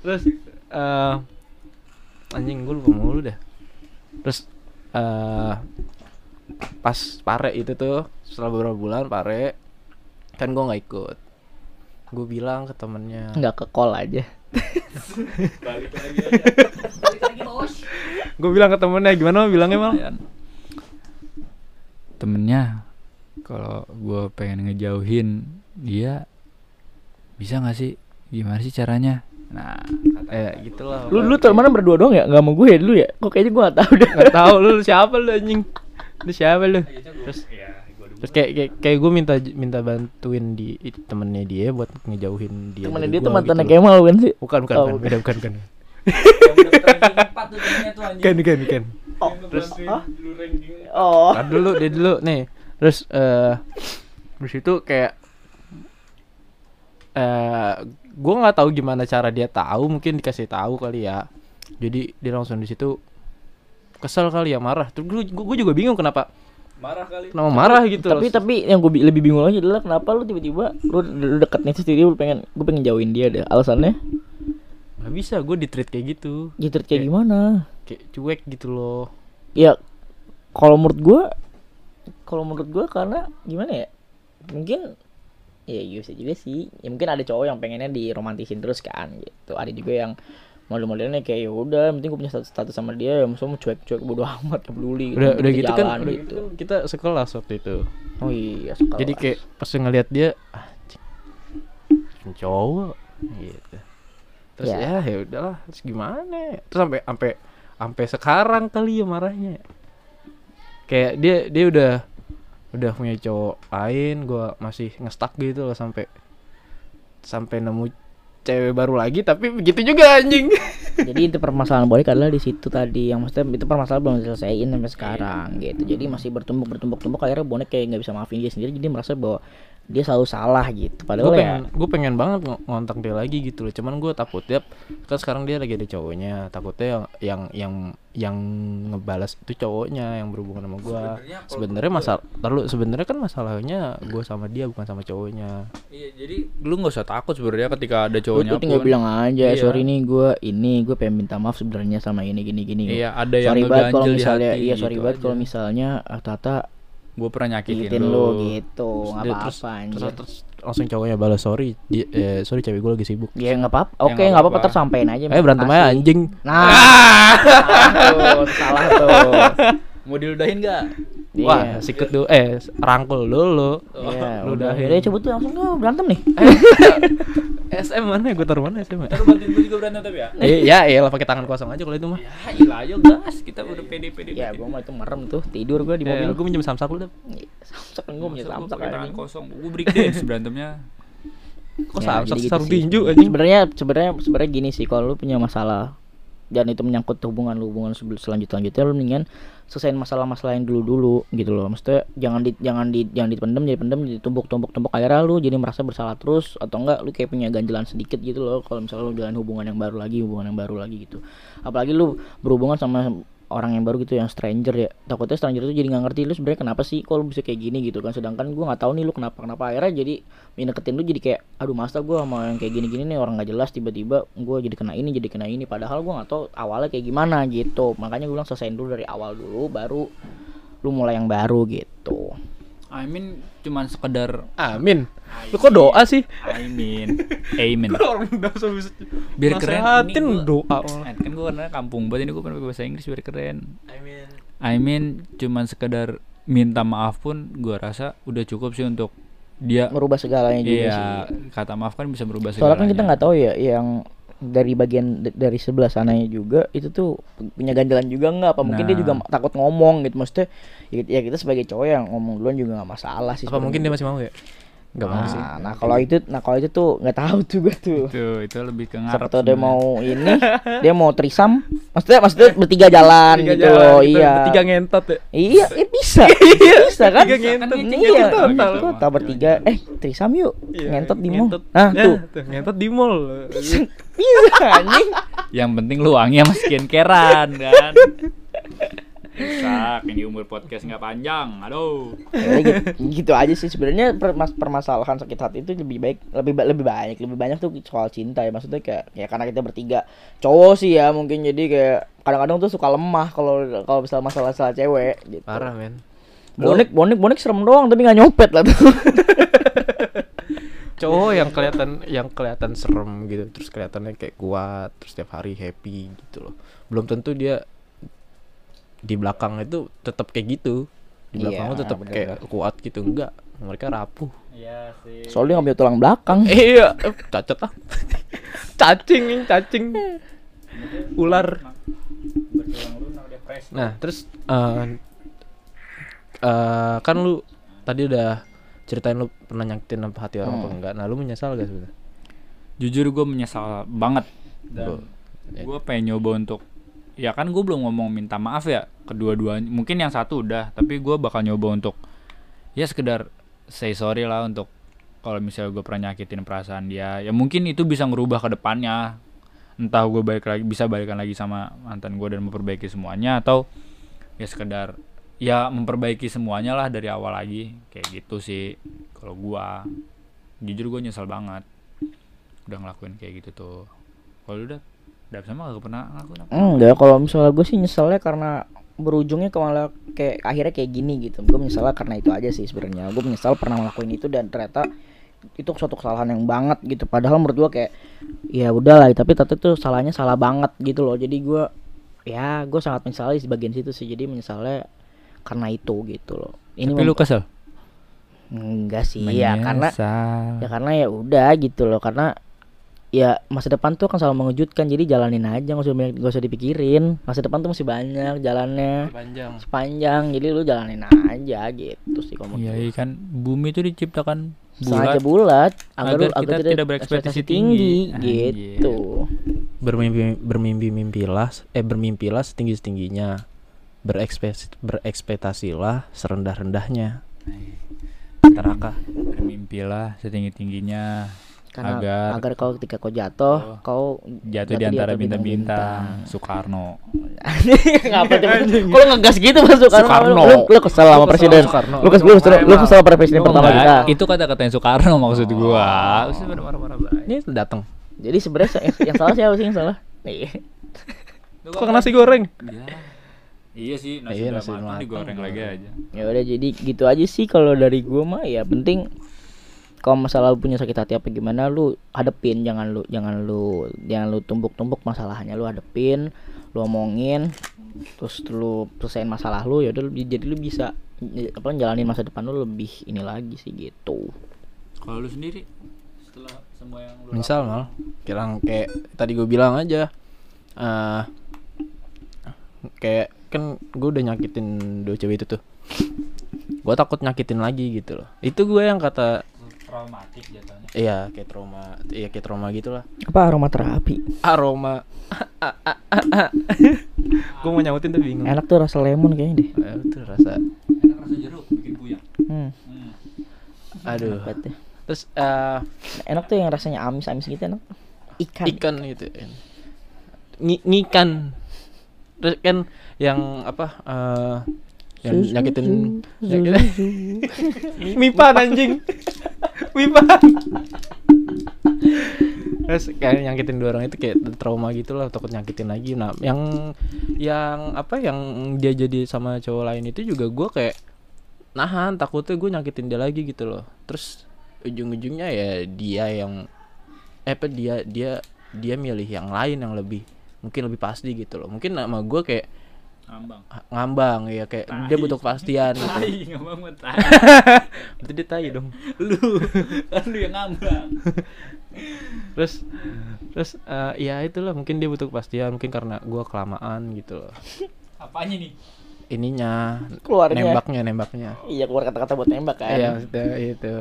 Terus eh anjing gue lupa mulu dah terus eh pas pare itu tuh setelah beberapa bulan pare kan gue nggak ikut. Gue bilang ke temennya. Enggak ke call aja. balik lagi aja. Gue bilang ke temennya gimana bilangnya mal temennya kalau gue pengen ngejauhin dia bisa nggak sih? Gimana sih caranya nah eh gitulah Lu lu temenan berdua doang ya? Enggak sama gue ya dulu ya? Kok kayaknya gue gak tahu dah. nggak tahu lu siapa lu anjing lu siapa lu terus terus kayak kayak, kayak gue minta minta bantuin di temennya dia buat ngejauhin dia Temennya dia tuh mantannya gitu. Kemal kan sih? bukan bukan Oh, bukan bukan. bukan bukan kan bukan bukan Oh, terus? Oh. Tar dulu dia dulu nih terus eh di situ kayak eh gue nggak tahu gimana cara dia tahu mungkin dikasih tahu kali ya jadi dia langsung di situ kesel kali ya marah terus gue juga bingung kenapa marah kali kenapa marah gitu Tapi loh. tapi yang gue lebih bingung lagi adalah kenapa lu tiba-tiba lu lu deket nih terus tiba-tiba lu pengen gue pengen jauhin dia deh. Alasannya nggak bisa gue di treat kayak gitu gitu kayak Kayak- gimana? kayak cuek gitu loh Ya kalau menurut gue kalau menurut gue karena gimana ya? Mungkin ya bisa juga sih. Ya mungkin ada cowok yang pengennya diromantisin terus kan gitu. Ada juga yang model-modelnya kayak ya udah, penting gue punya status, status sama dia, ya maksudnya mau cuek-cuek bodo amat, gak peduli. udah yang udah gitu kan jalan udah gitu gitu. kan kita sekelas waktu itu Oh iya, sekelas. jadi kayak pas ngeliat dia anjing cowok gitu terus Ya. ya ya udahlah terus gimana terus sampai sampai sampai sekarang kali ya marahnya kayak dia dia udah udah punya cowok lain gua masih ngestak gitu loh sampai sampai nemu cewek baru lagi tapi begitu juga anjing. Jadi itu permasalahan Borik adalah di situ tadi yang maksudnya itu permasalahan belum diselesaikan sampai sekarang gitu. Jadi masih bertumbuk bertumbuk tumbuk akhirnya bonek kayak nggak bisa maafin dia sendiri jadi merasa bahwa dia selalu salah gitu. Gue padahal ya pengen gue pengen banget ng- ngontak dia lagi gitu loh. Cuman gue takut dia kan sekarang dia lagi ada cowoknya. Takutnya yang yang yang yang ngebalas itu cowoknya yang berhubungan sama gue sebenarnya masalah terlalu sebenarnya kan masalahnya gue sama dia bukan sama cowoknya. Iya, jadi lu nggak usah takut sebenarnya ketika ada gue cowoknya tuh tinggal pun. bilang aja Iya. sorry nih gue ini gue pengen minta maaf sebenarnya sama ini gini gini Iya, ada yang sorry banget kalau ngeganjel di misalnya hati iya sorry gitu banget kalau misalnya ah, Tata Gue pernah nyakitin nyakitin lu. lo gitu nggak apa-apa terus, terus, anjir terus langsung cowoknya balas sorry dia, eh, sorry cewek gue lagi sibuk. Ya nggak apa-apa. Ya, oke nggak nggak apa-apa apa-apa. tersampein aja eh berantem aja anjing. Nah. Salah tuh salah tuh Mau diludahin gak? Iya. wah sikut dulu eh rangkul dulu Iya, Lu udah udahin. udah cabut tuh langsung tuh berantem nih. SM mana gue taruh mana SM Ntar lu bantuin gue juga berantem tapi ya. Eh, ya ya pakai tangan kosong aja kalau itu mah Ya, ilah ayo gas. Kita udah pede-pede. ya, gua mah itu merem tuh, tidur gua di ya, mobil. gue minjem samsak lu deh Samsak gua punya samsak pakai tangan kosong. Gue break dance berantemnya. kok Ya, samsak jadi gitu tinju anjing Sebenarnya sebenarnya sebenarnya gini sih kalau lu punya masalah dan itu menyangkut hubungan lu hubungan sebel- selanjut selanjutnya lu mendingan selesaiin masalah-masalah yang dulu dulu gitu loh. Maksudnya jangan di jangan di jangan dipendem jadi pendem jadi tumpuk tumpuk tumpuk akhirnya lu jadi merasa bersalah terus atau enggak lu kayak punya ganjelan sedikit gitu loh kalau misalnya lu jalan hubungan yang baru lagi hubungan yang baru lagi gitu. Apalagi lu berhubungan sama orang yang baru gitu yang stranger ya. Takutnya stranger itu jadi nggak ngerti lu sebenarnya kenapa sih kok bisa kayak gini? gitu kan. Sedangkan gua nggak tahu nih lu kenapa kenapa. Akhirnya jadi deketin lu jadi kayak aduh masa gua sama yang kayak gini gini nih orang nggak jelas tiba-tiba gua jadi kena ini jadi kena ini. Padahal gua nggak tahu awalnya kayak gimana gitu. Makanya gua bilang selesaiin dulu dari awal dulu baru lu mulai yang baru gitu I mean cuman sekedar amin. Lu kok doa sih? Orang udah bisa Biar keren. Ini gua- doa Eh, Kan gue karena kampung banget ini gue pernah pakai bahasa Inggris biar keren. amin. I mean cuman sekedar minta maaf pun gue rasa udah cukup sih untuk dia. Merubah segalanya juga iya sih. kata maaf kan bisa berubah soalnya kan kita segalanya. nggak tahu ya yang dari bagian dari sebelah sananya juga itu tuh punya ganjalan juga nggak? Apa mungkin dia Nah. juga takut ngomong gitu maksudnya ya, ya kita sebagai cowok yang ngomong duluan juga nggak masalah sih apa mungkin dia masih mau ya? Nggak mau nah, sih. nah kalau itu nah kalau itu tuh nggak tahu tuh gue tuh. Itu itu lebih ke ngarep tahu dia mau ini dia mau trisam. Maksudnya maksudnya bertiga jalan Tiga gitu jalan loh gitu, iya. bertiga ngentot ya. Iya eh, bisa bisa kan? Tiga ngentot, iya tiga ngentot. itu tak bertiga eh trisam yuk. Iya, ngentot di mall. Ngentot. nah Ya, tuh ngentot di mall. Bisa anjing. Yang penting lu wangi sama skincarean kan Rusak, ini umur podcast nggak panjang, aduh. Ya, gitu, gitu aja sih. Sebenarnya permas- permasalahan sakit hati itu lebih baik lebih ba- lebih banyak lebih banyak tuh soal cinta ya. Maksudnya kayak ya karena kita bertiga cowok sih ya mungkin. Jadi kayak kadang-kadang tuh suka lemah kalau kalau misal masalah masalah cewek gitu. parah men. Bonek bonek bonek serem doang tapi nggak nyopet lah tuh. Cowok yang kelihatan yang kelihatan serem gitu terus kelihatannya kayak kuat terus setiap hari happy gitu loh. Belum tentu dia di belakang itu tetap kayak gitu. Di belakang Iya, lu tetap bener. kayak kuat gitu enggak. Mereka rapuh. Iya sih. soalnya punya tulang belakang. Iya eh, cacat ah cacing cacing. Ular. nah terus eh eh, kan lu tadi udah ceritain lu pernah nyakitin apa hati orang apa Hmm. enggak. Nah lu menyesal gak sebenarnya Jujur gue menyesal banget. Dan gue pengen nyoba untuk ya kan gue belum ngomong minta maaf ya kedua-duanya mungkin yang satu udah tapi gue bakal nyoba untuk ya sekedar say sorry lah untuk kalau misalnya gue pernah nyakitin perasaan dia ya mungkin itu bisa ngerubah ke depannya. Entah gue balik lagi bisa balikan lagi sama mantan gue dan memperbaiki semuanya atau ya sekedar ya memperbaiki semuanya lah dari awal lagi. Kayak gitu sih kalau gua. Jujur gue nyesal banget udah ngelakuin kayak gitu tuh. Kalau udah udah sama gak pernah ngelakuin apa enggak kalau misalnya gue sih nyeselnya karena berujungnya ke malah kayak akhirnya kayak gini gitu. Gue menyesalnya karena itu aja sih sebenarnya. Gue menyesal pernah ngelakuin itu dan ternyata itu suatu kesalahan yang banget gitu. Padahal menurut gue kayak ya udahlah tapi tapi itu salahnya salah banget gitu loh. Jadi gue ya gue sangat menyesali di bagian situ sih. Jadi menyesalnya karena itu gitu loh. Ini tapi lu kesel? Enggak sih ya karena Menyesal. ya karena ya udah gitu loh. Karena ya masa depan tuh akan selalu mengejutkan. Jadi jalanin aja nggak usah banyak- nggak usah dipikirin. Masa depan tuh masih banyak jalannya. Panjang sepanjang. Jadi lu jalanin aja gitu sih kalau Iya, menurut iya kan. Bumi itu diciptakan sengaja bulat. bulat agar, lu- agar kita agar tidak berekspektasi tinggi. Anjir. gitu. Bermimpi bermimpi mimpilah eh bermimpilah setinggi tingginya berekspes berekspektasilah serendah rendahnya teraka. Bermimpilah setinggi-tingginya karena agar, agar, kau ketika kau jatuh Oh. kau jatuh di antara bintang-bintang. Soekarno. Ngapa tuh? Kok lu ngegas gitu Mas Soekarno? Soekarno. Lu, lu kesel sama Lu kesel presiden. sama Soekarno. Lu kesel lu kesel lu kesel sama presiden pertama kita. Itu kata-katanya Soekarno maksud gua. Marah-marah, Bray. ini datang Jadi sebenarnya yang, yang salah siapa sih yang salah? Kok kena nasi goreng Iya. Iya sih, nasi Iya, udah nasi matang matang, digoreng lagi aja. Ya udah jadi gitu aja sih kalau dari gua mah ya penting kalau masalah lu punya sakit hati apa gimana lu hadepin. Jangan lu jangan lu jangan lu tumbuk-tumbuk masalahnya. Lu hadepin lu omongin terus lu selesaiin masalah lu ya udah jadi lu bisa eh, apa jalanin masa depan lu lebih ini lagi sih gitu. Kalau lu sendiri setelah semua yang lu misal mal bilang kayak tadi gue bilang aja eh kayak kan gue udah nyakitin dua cewek itu tuh. Gue takut nyakitin lagi gitu loh. Itu gue yang kata traumatik jatuhnya. iya kayak trauma iya kayak trauma gitulah apa aromaterapi aroma gue mau nyautin tapi bingung enak tuh rasa lemon kayaknya deh Eh, itu rasa Enak rasa jeruk bikin puyeng. hmm. Hmm. aduh enak terus eh enak tuh yang rasanya amis amis gitu enak ikan ikan gitu Ngi- ngikan terus kan yang apa eh yang nyakitin nyakitin mipan anjing mipan terus kayak nyakitin dua orang itu kayak trauma gitu lah takut nyakitin lagi. Nah yang yang apa yang dia jadi sama cowok lain itu juga gue kayak nahan takutnya gue nyakitin dia lagi gitu loh. Terus ujung-ujungnya ya dia yang eh apa dia dia dia milih yang lain yang lebih mungkin lebih pasti gitu loh. Mungkin nama gue kayak Ngambang. ha- ngambang ya kayak dia butuh kepastian gitu Tai, ngambang mah tai. berarti dia tai dong lu, kan lu yang ngambang. terus terus eh, ya itulah mungkin dia butuh kepastian mungkin karena gua kelamaan gitu loh Apanya nih? Ininya Keluarnya. nembaknya nembaknya. Iya keluar kata-kata buat nembak kan. Iya maksudnya itu.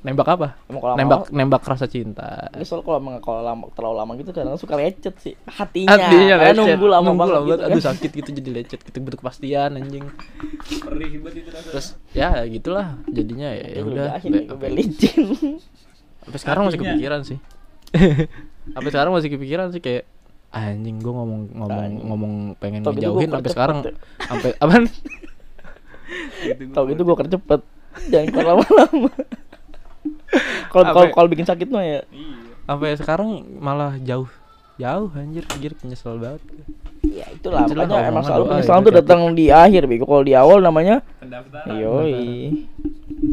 Nembak apa? Emang kalau nembak lama- nembak rasa cinta. Ini soal kalau emang kalau lama terlalu lama gitu kadang suka lecet sih. Hatinya. Hatinya lecet. nunggu lama Nunggu banget. lama gitu aduh kan. sakit gitu jadi lecet gitu. Butuh kepastian anjing. Perih banget itu rasanya. terus ya gitulah. Jadinya ya, ya Itu udah. sampai- sekarang masih kepikiran sih. Sampai sekarang masih kepikiran sih kayak anjing gue ngomong ngomong Anjing. ngomong pengen Tau gitu ngejauhin sampai sekarang tuh. sampai apaan Tau gitu gue cepet. Jangan keluar lama-lama. Kalau kalau Apa- kalau bikin sakit mah ya Iya. sampai sekarang malah jauh jauh anjir anjir penyesal banget ya itulah Itulah makanya emang selalu penyesalan ya, tuh datang di akhir bego kalau di awal namanya Pendaftaran. yoi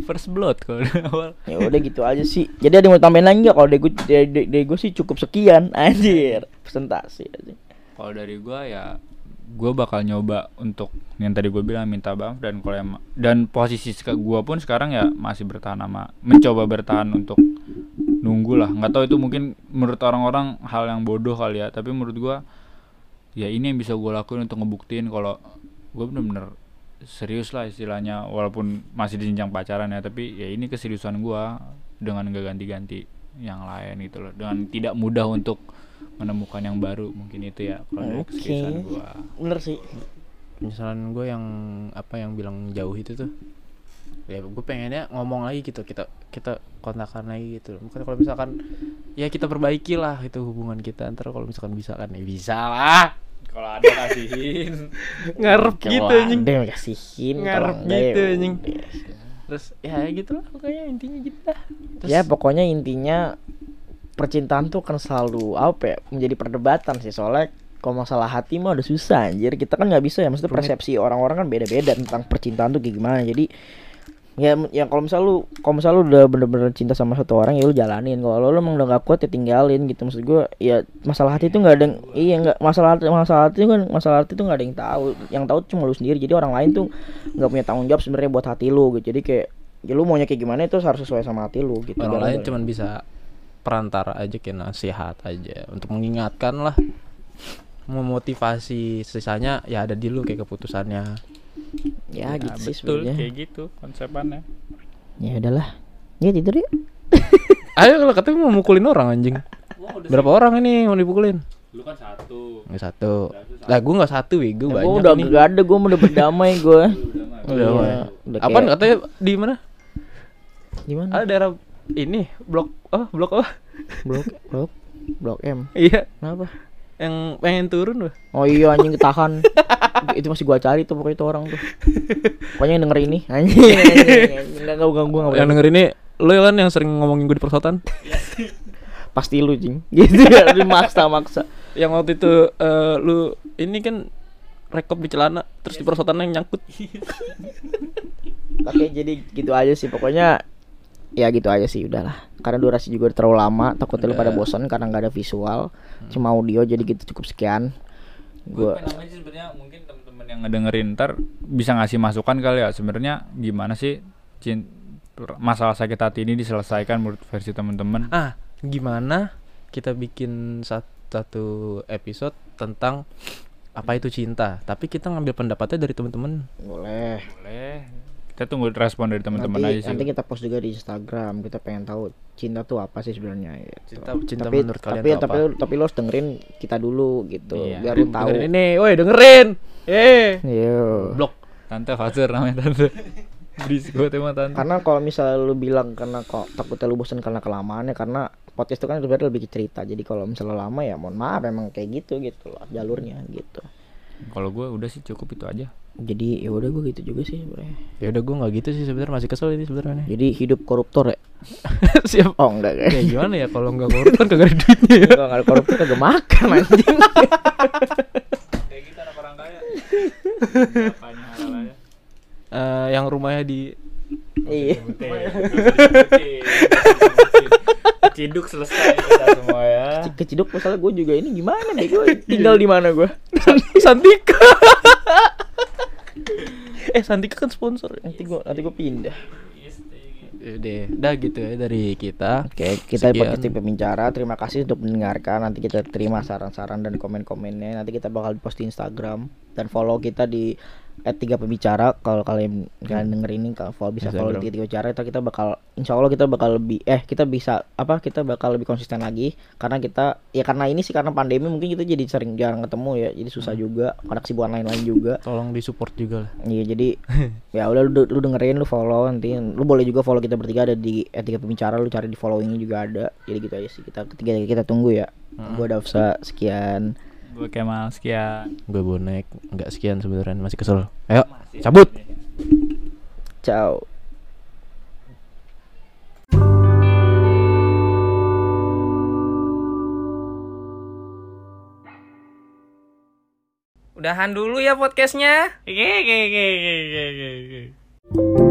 First blood kalau di awal. ya udah gitu aja sih jadi ada yang mau tambahin lagi nggak kalau dari gue dari- dari gue sih cukup sekian anjir presentasi aja. Kalau dari gua ya gua bakal nyoba untuk yang tadi gue bilang minta maaf dan kalau em- dan posisi gua pun sekarang ya masih bertahan sama mencoba bertahan untuk nunggu lah. Nggak tahu itu mungkin menurut orang-orang hal yang bodoh kali ya tapi menurut gua ya ini yang bisa gua lakuin untuk ngebuktiin kalau gue bener-bener serius lah istilahnya walaupun masih di jenjang pacaran ya tapi ya ini keseriusan gua dengan gak ganti-ganti yang lain gitu loh. Dengan tidak mudah untuk menemukan yang baru mungkin itu ya kalau dari Oke. keseriusan gua. Bener sih. Penyesalan gue yang apa yang bilang jauh itu tuh ya gue pengennya ngomong lagi gitu kita kita kontakan lagi gitu bukan kalau misalkan ya kita perbaiki lah itu hubungan kita ntar kalau misalkan bisa kan ya bisa lah. Kalau ada kasihin. Ngarep gitu anjing. ada kasihin Ngarep ya gitu, anjing. terus ya gitu lah pokoknya intinya gitu dah. Terus ya pokoknya intinya percintaan tuh kan selalu apa ya menjadi perdebatan sih. Soalnya kalau masalah hati mah udah susah anjir. Kita kan nggak bisa ya maksudnya persepsi orang-orang kan beda-beda tentang percintaan tuh kayak gimana. Jadi ya ya kalau misal lu kalau misal lu udah bener-bener cinta sama satu orang ya lu jalanin. Kalau lu emang udah gak kuat ya tinggalin gitu. Maksud gua ya masalah hati itu nggak ada yang iya nggak masalah hati masalah hati kan masalah hati itu nggak ada yang tahu. Yang tahu cuma lu sendiri. Jadi orang lain tuh nggak punya tanggung jawab sebenarnya buat hati lu gitu. Jadi kayak ya lu maunya kayak gimana itu harus sesuai sama hati lu gitu. Orang lain cuman bisa perantara aja kayak nasihat aja. Untuk mengingatkan lah memotivasi. Sisanya ya ada di lu kayak keputusannya. Ya, gitu sih betul sebenarnya. kayak gitu konsepannya. Ya udahlah. Ya tidur yuk. Ayo kalau katanya mau mukulin orang anjing. Berapa orang ini mau dipukulin? Lu kan satu. Nggak satu. Lah gue nggak satu wih gue banyak udah nih. gak ada gue udah berdamai gue Udah, Iya, Wai. udah Apaan kayak- katanya di mana? Gimana ada daerah ini blok oh blok oh blok blok blok M. Iya. Kenapa? Yang pengen turun loh. Oh iya anjing ketahan. Itu masih gua cari tuh pokoknya itu orang tuh. Pokoknya yang denger ini anjing. Anjing. nggak gua gua gua yang denger ini lo kan yang sering ngomongin gue di persotan? Pasti lu jing. Gitu ya lu maksa maksa. Yang waktu itu eh, lu ini kan rekop di celana terus di persotan yang nyangkut. Oke jadi gitu aja sih. Pokoknya ya gitu aja sih udahlah. Karena durasi juga terlalu lama takutnya lu pada bosan karena nggak ada visual cuma audio jadi gitu cukup sekian. Gue sebenarnya? Mungkin teman-teman yang ngedengerin ntar bisa ngasih masukan kali ya. Sebenarnya gimana sih cin masalah sakit hati ini diselesaikan menurut versi teman-teman ah gimana kita bikin sat- satu episode tentang apa itu cinta? Tapi kita ngambil pendapatnya dari teman-teman boleh. Boleh kita tunggu respon dari teman-teman nanti, aja sih. nanti kita post juga di Instagram. Kita pengen tahu cinta tuh apa sih sebenarnya gitu. cinta cinta tapi menurut kalian tapi tuh tapi apa? tapi lo harus dengerin kita dulu gitu. Iya. biar lu tahu. dengerin ini. Woi dengerin. Eh Iya. blok. Tante Fazer namanya tante. Berisik banget emang tante. Karena kalau misalnya lu bilang karena kok takutnya lu bosan karena kelamaannya karena podcast itu kan sebenarnya lebih cerita. Jadi kalau misalnya lama ya mohon maaf emang kayak gitu gitu loh jalurnya gitu kalau gue udah sih cukup itu aja. Jadi ya udah gue gitu juga sih sebenarnya. Ya udah gue nggak gitu sih sebenarnya. Masih kesel ini sebenarnya jadi hidup koruptor ya? Siap. Oh enggak kan ya gimana ya? Kalau nggak korup kan kagak ada duitnya ya? Kalau nggak koruptor kagak makan anjing. Kayak kita anak orang kaya Eh, yang rumahnya di iya Ciduk selesai kita semua ya. keciduk masalah gue juga ini gimana nih gue tinggal di mana gue Santika eh Santika kan sponsor nanti gue nanti gue pindah Udah, udah gitu ya dari kita. Oke, kita podcast tim pembicara. Terima kasih untuk mendengarkan. Nanti kita terima saran-saran dan komen-komennya. Nanti kita bakal post di Instagram dan follow kita di @tiga pembicara. Kalau kalian kalian denger ini, kalau follow bisa follow di tiga pembicara. Kita, kita bakal, insya Allah kita bakal lebih, eh kita bisa apa? Kita bakal lebih konsisten lagi karena kita, ya karena ini sih karena pandemi mungkin kita jadi sering jarang ketemu ya. Jadi susah juga. Karena kesibukan lain-lain juga. Tolong disupport juga lah. Iya jadi ya udah lu, lu dengerin lu follow nanti lu boleh juga follow kita bertiga ada di etika pembicara lu cari di followingnya juga ada jadi gitu aja sih kita ketiga kita tunggu ya gua Dafsa sekian Gue Kemal sekian. Gue bonek nggak sekian sebenarnya masih kesel. Ayo, cabut. ciao Udahan dulu ya podcastnya. Oke, oke, oke, oke, oke.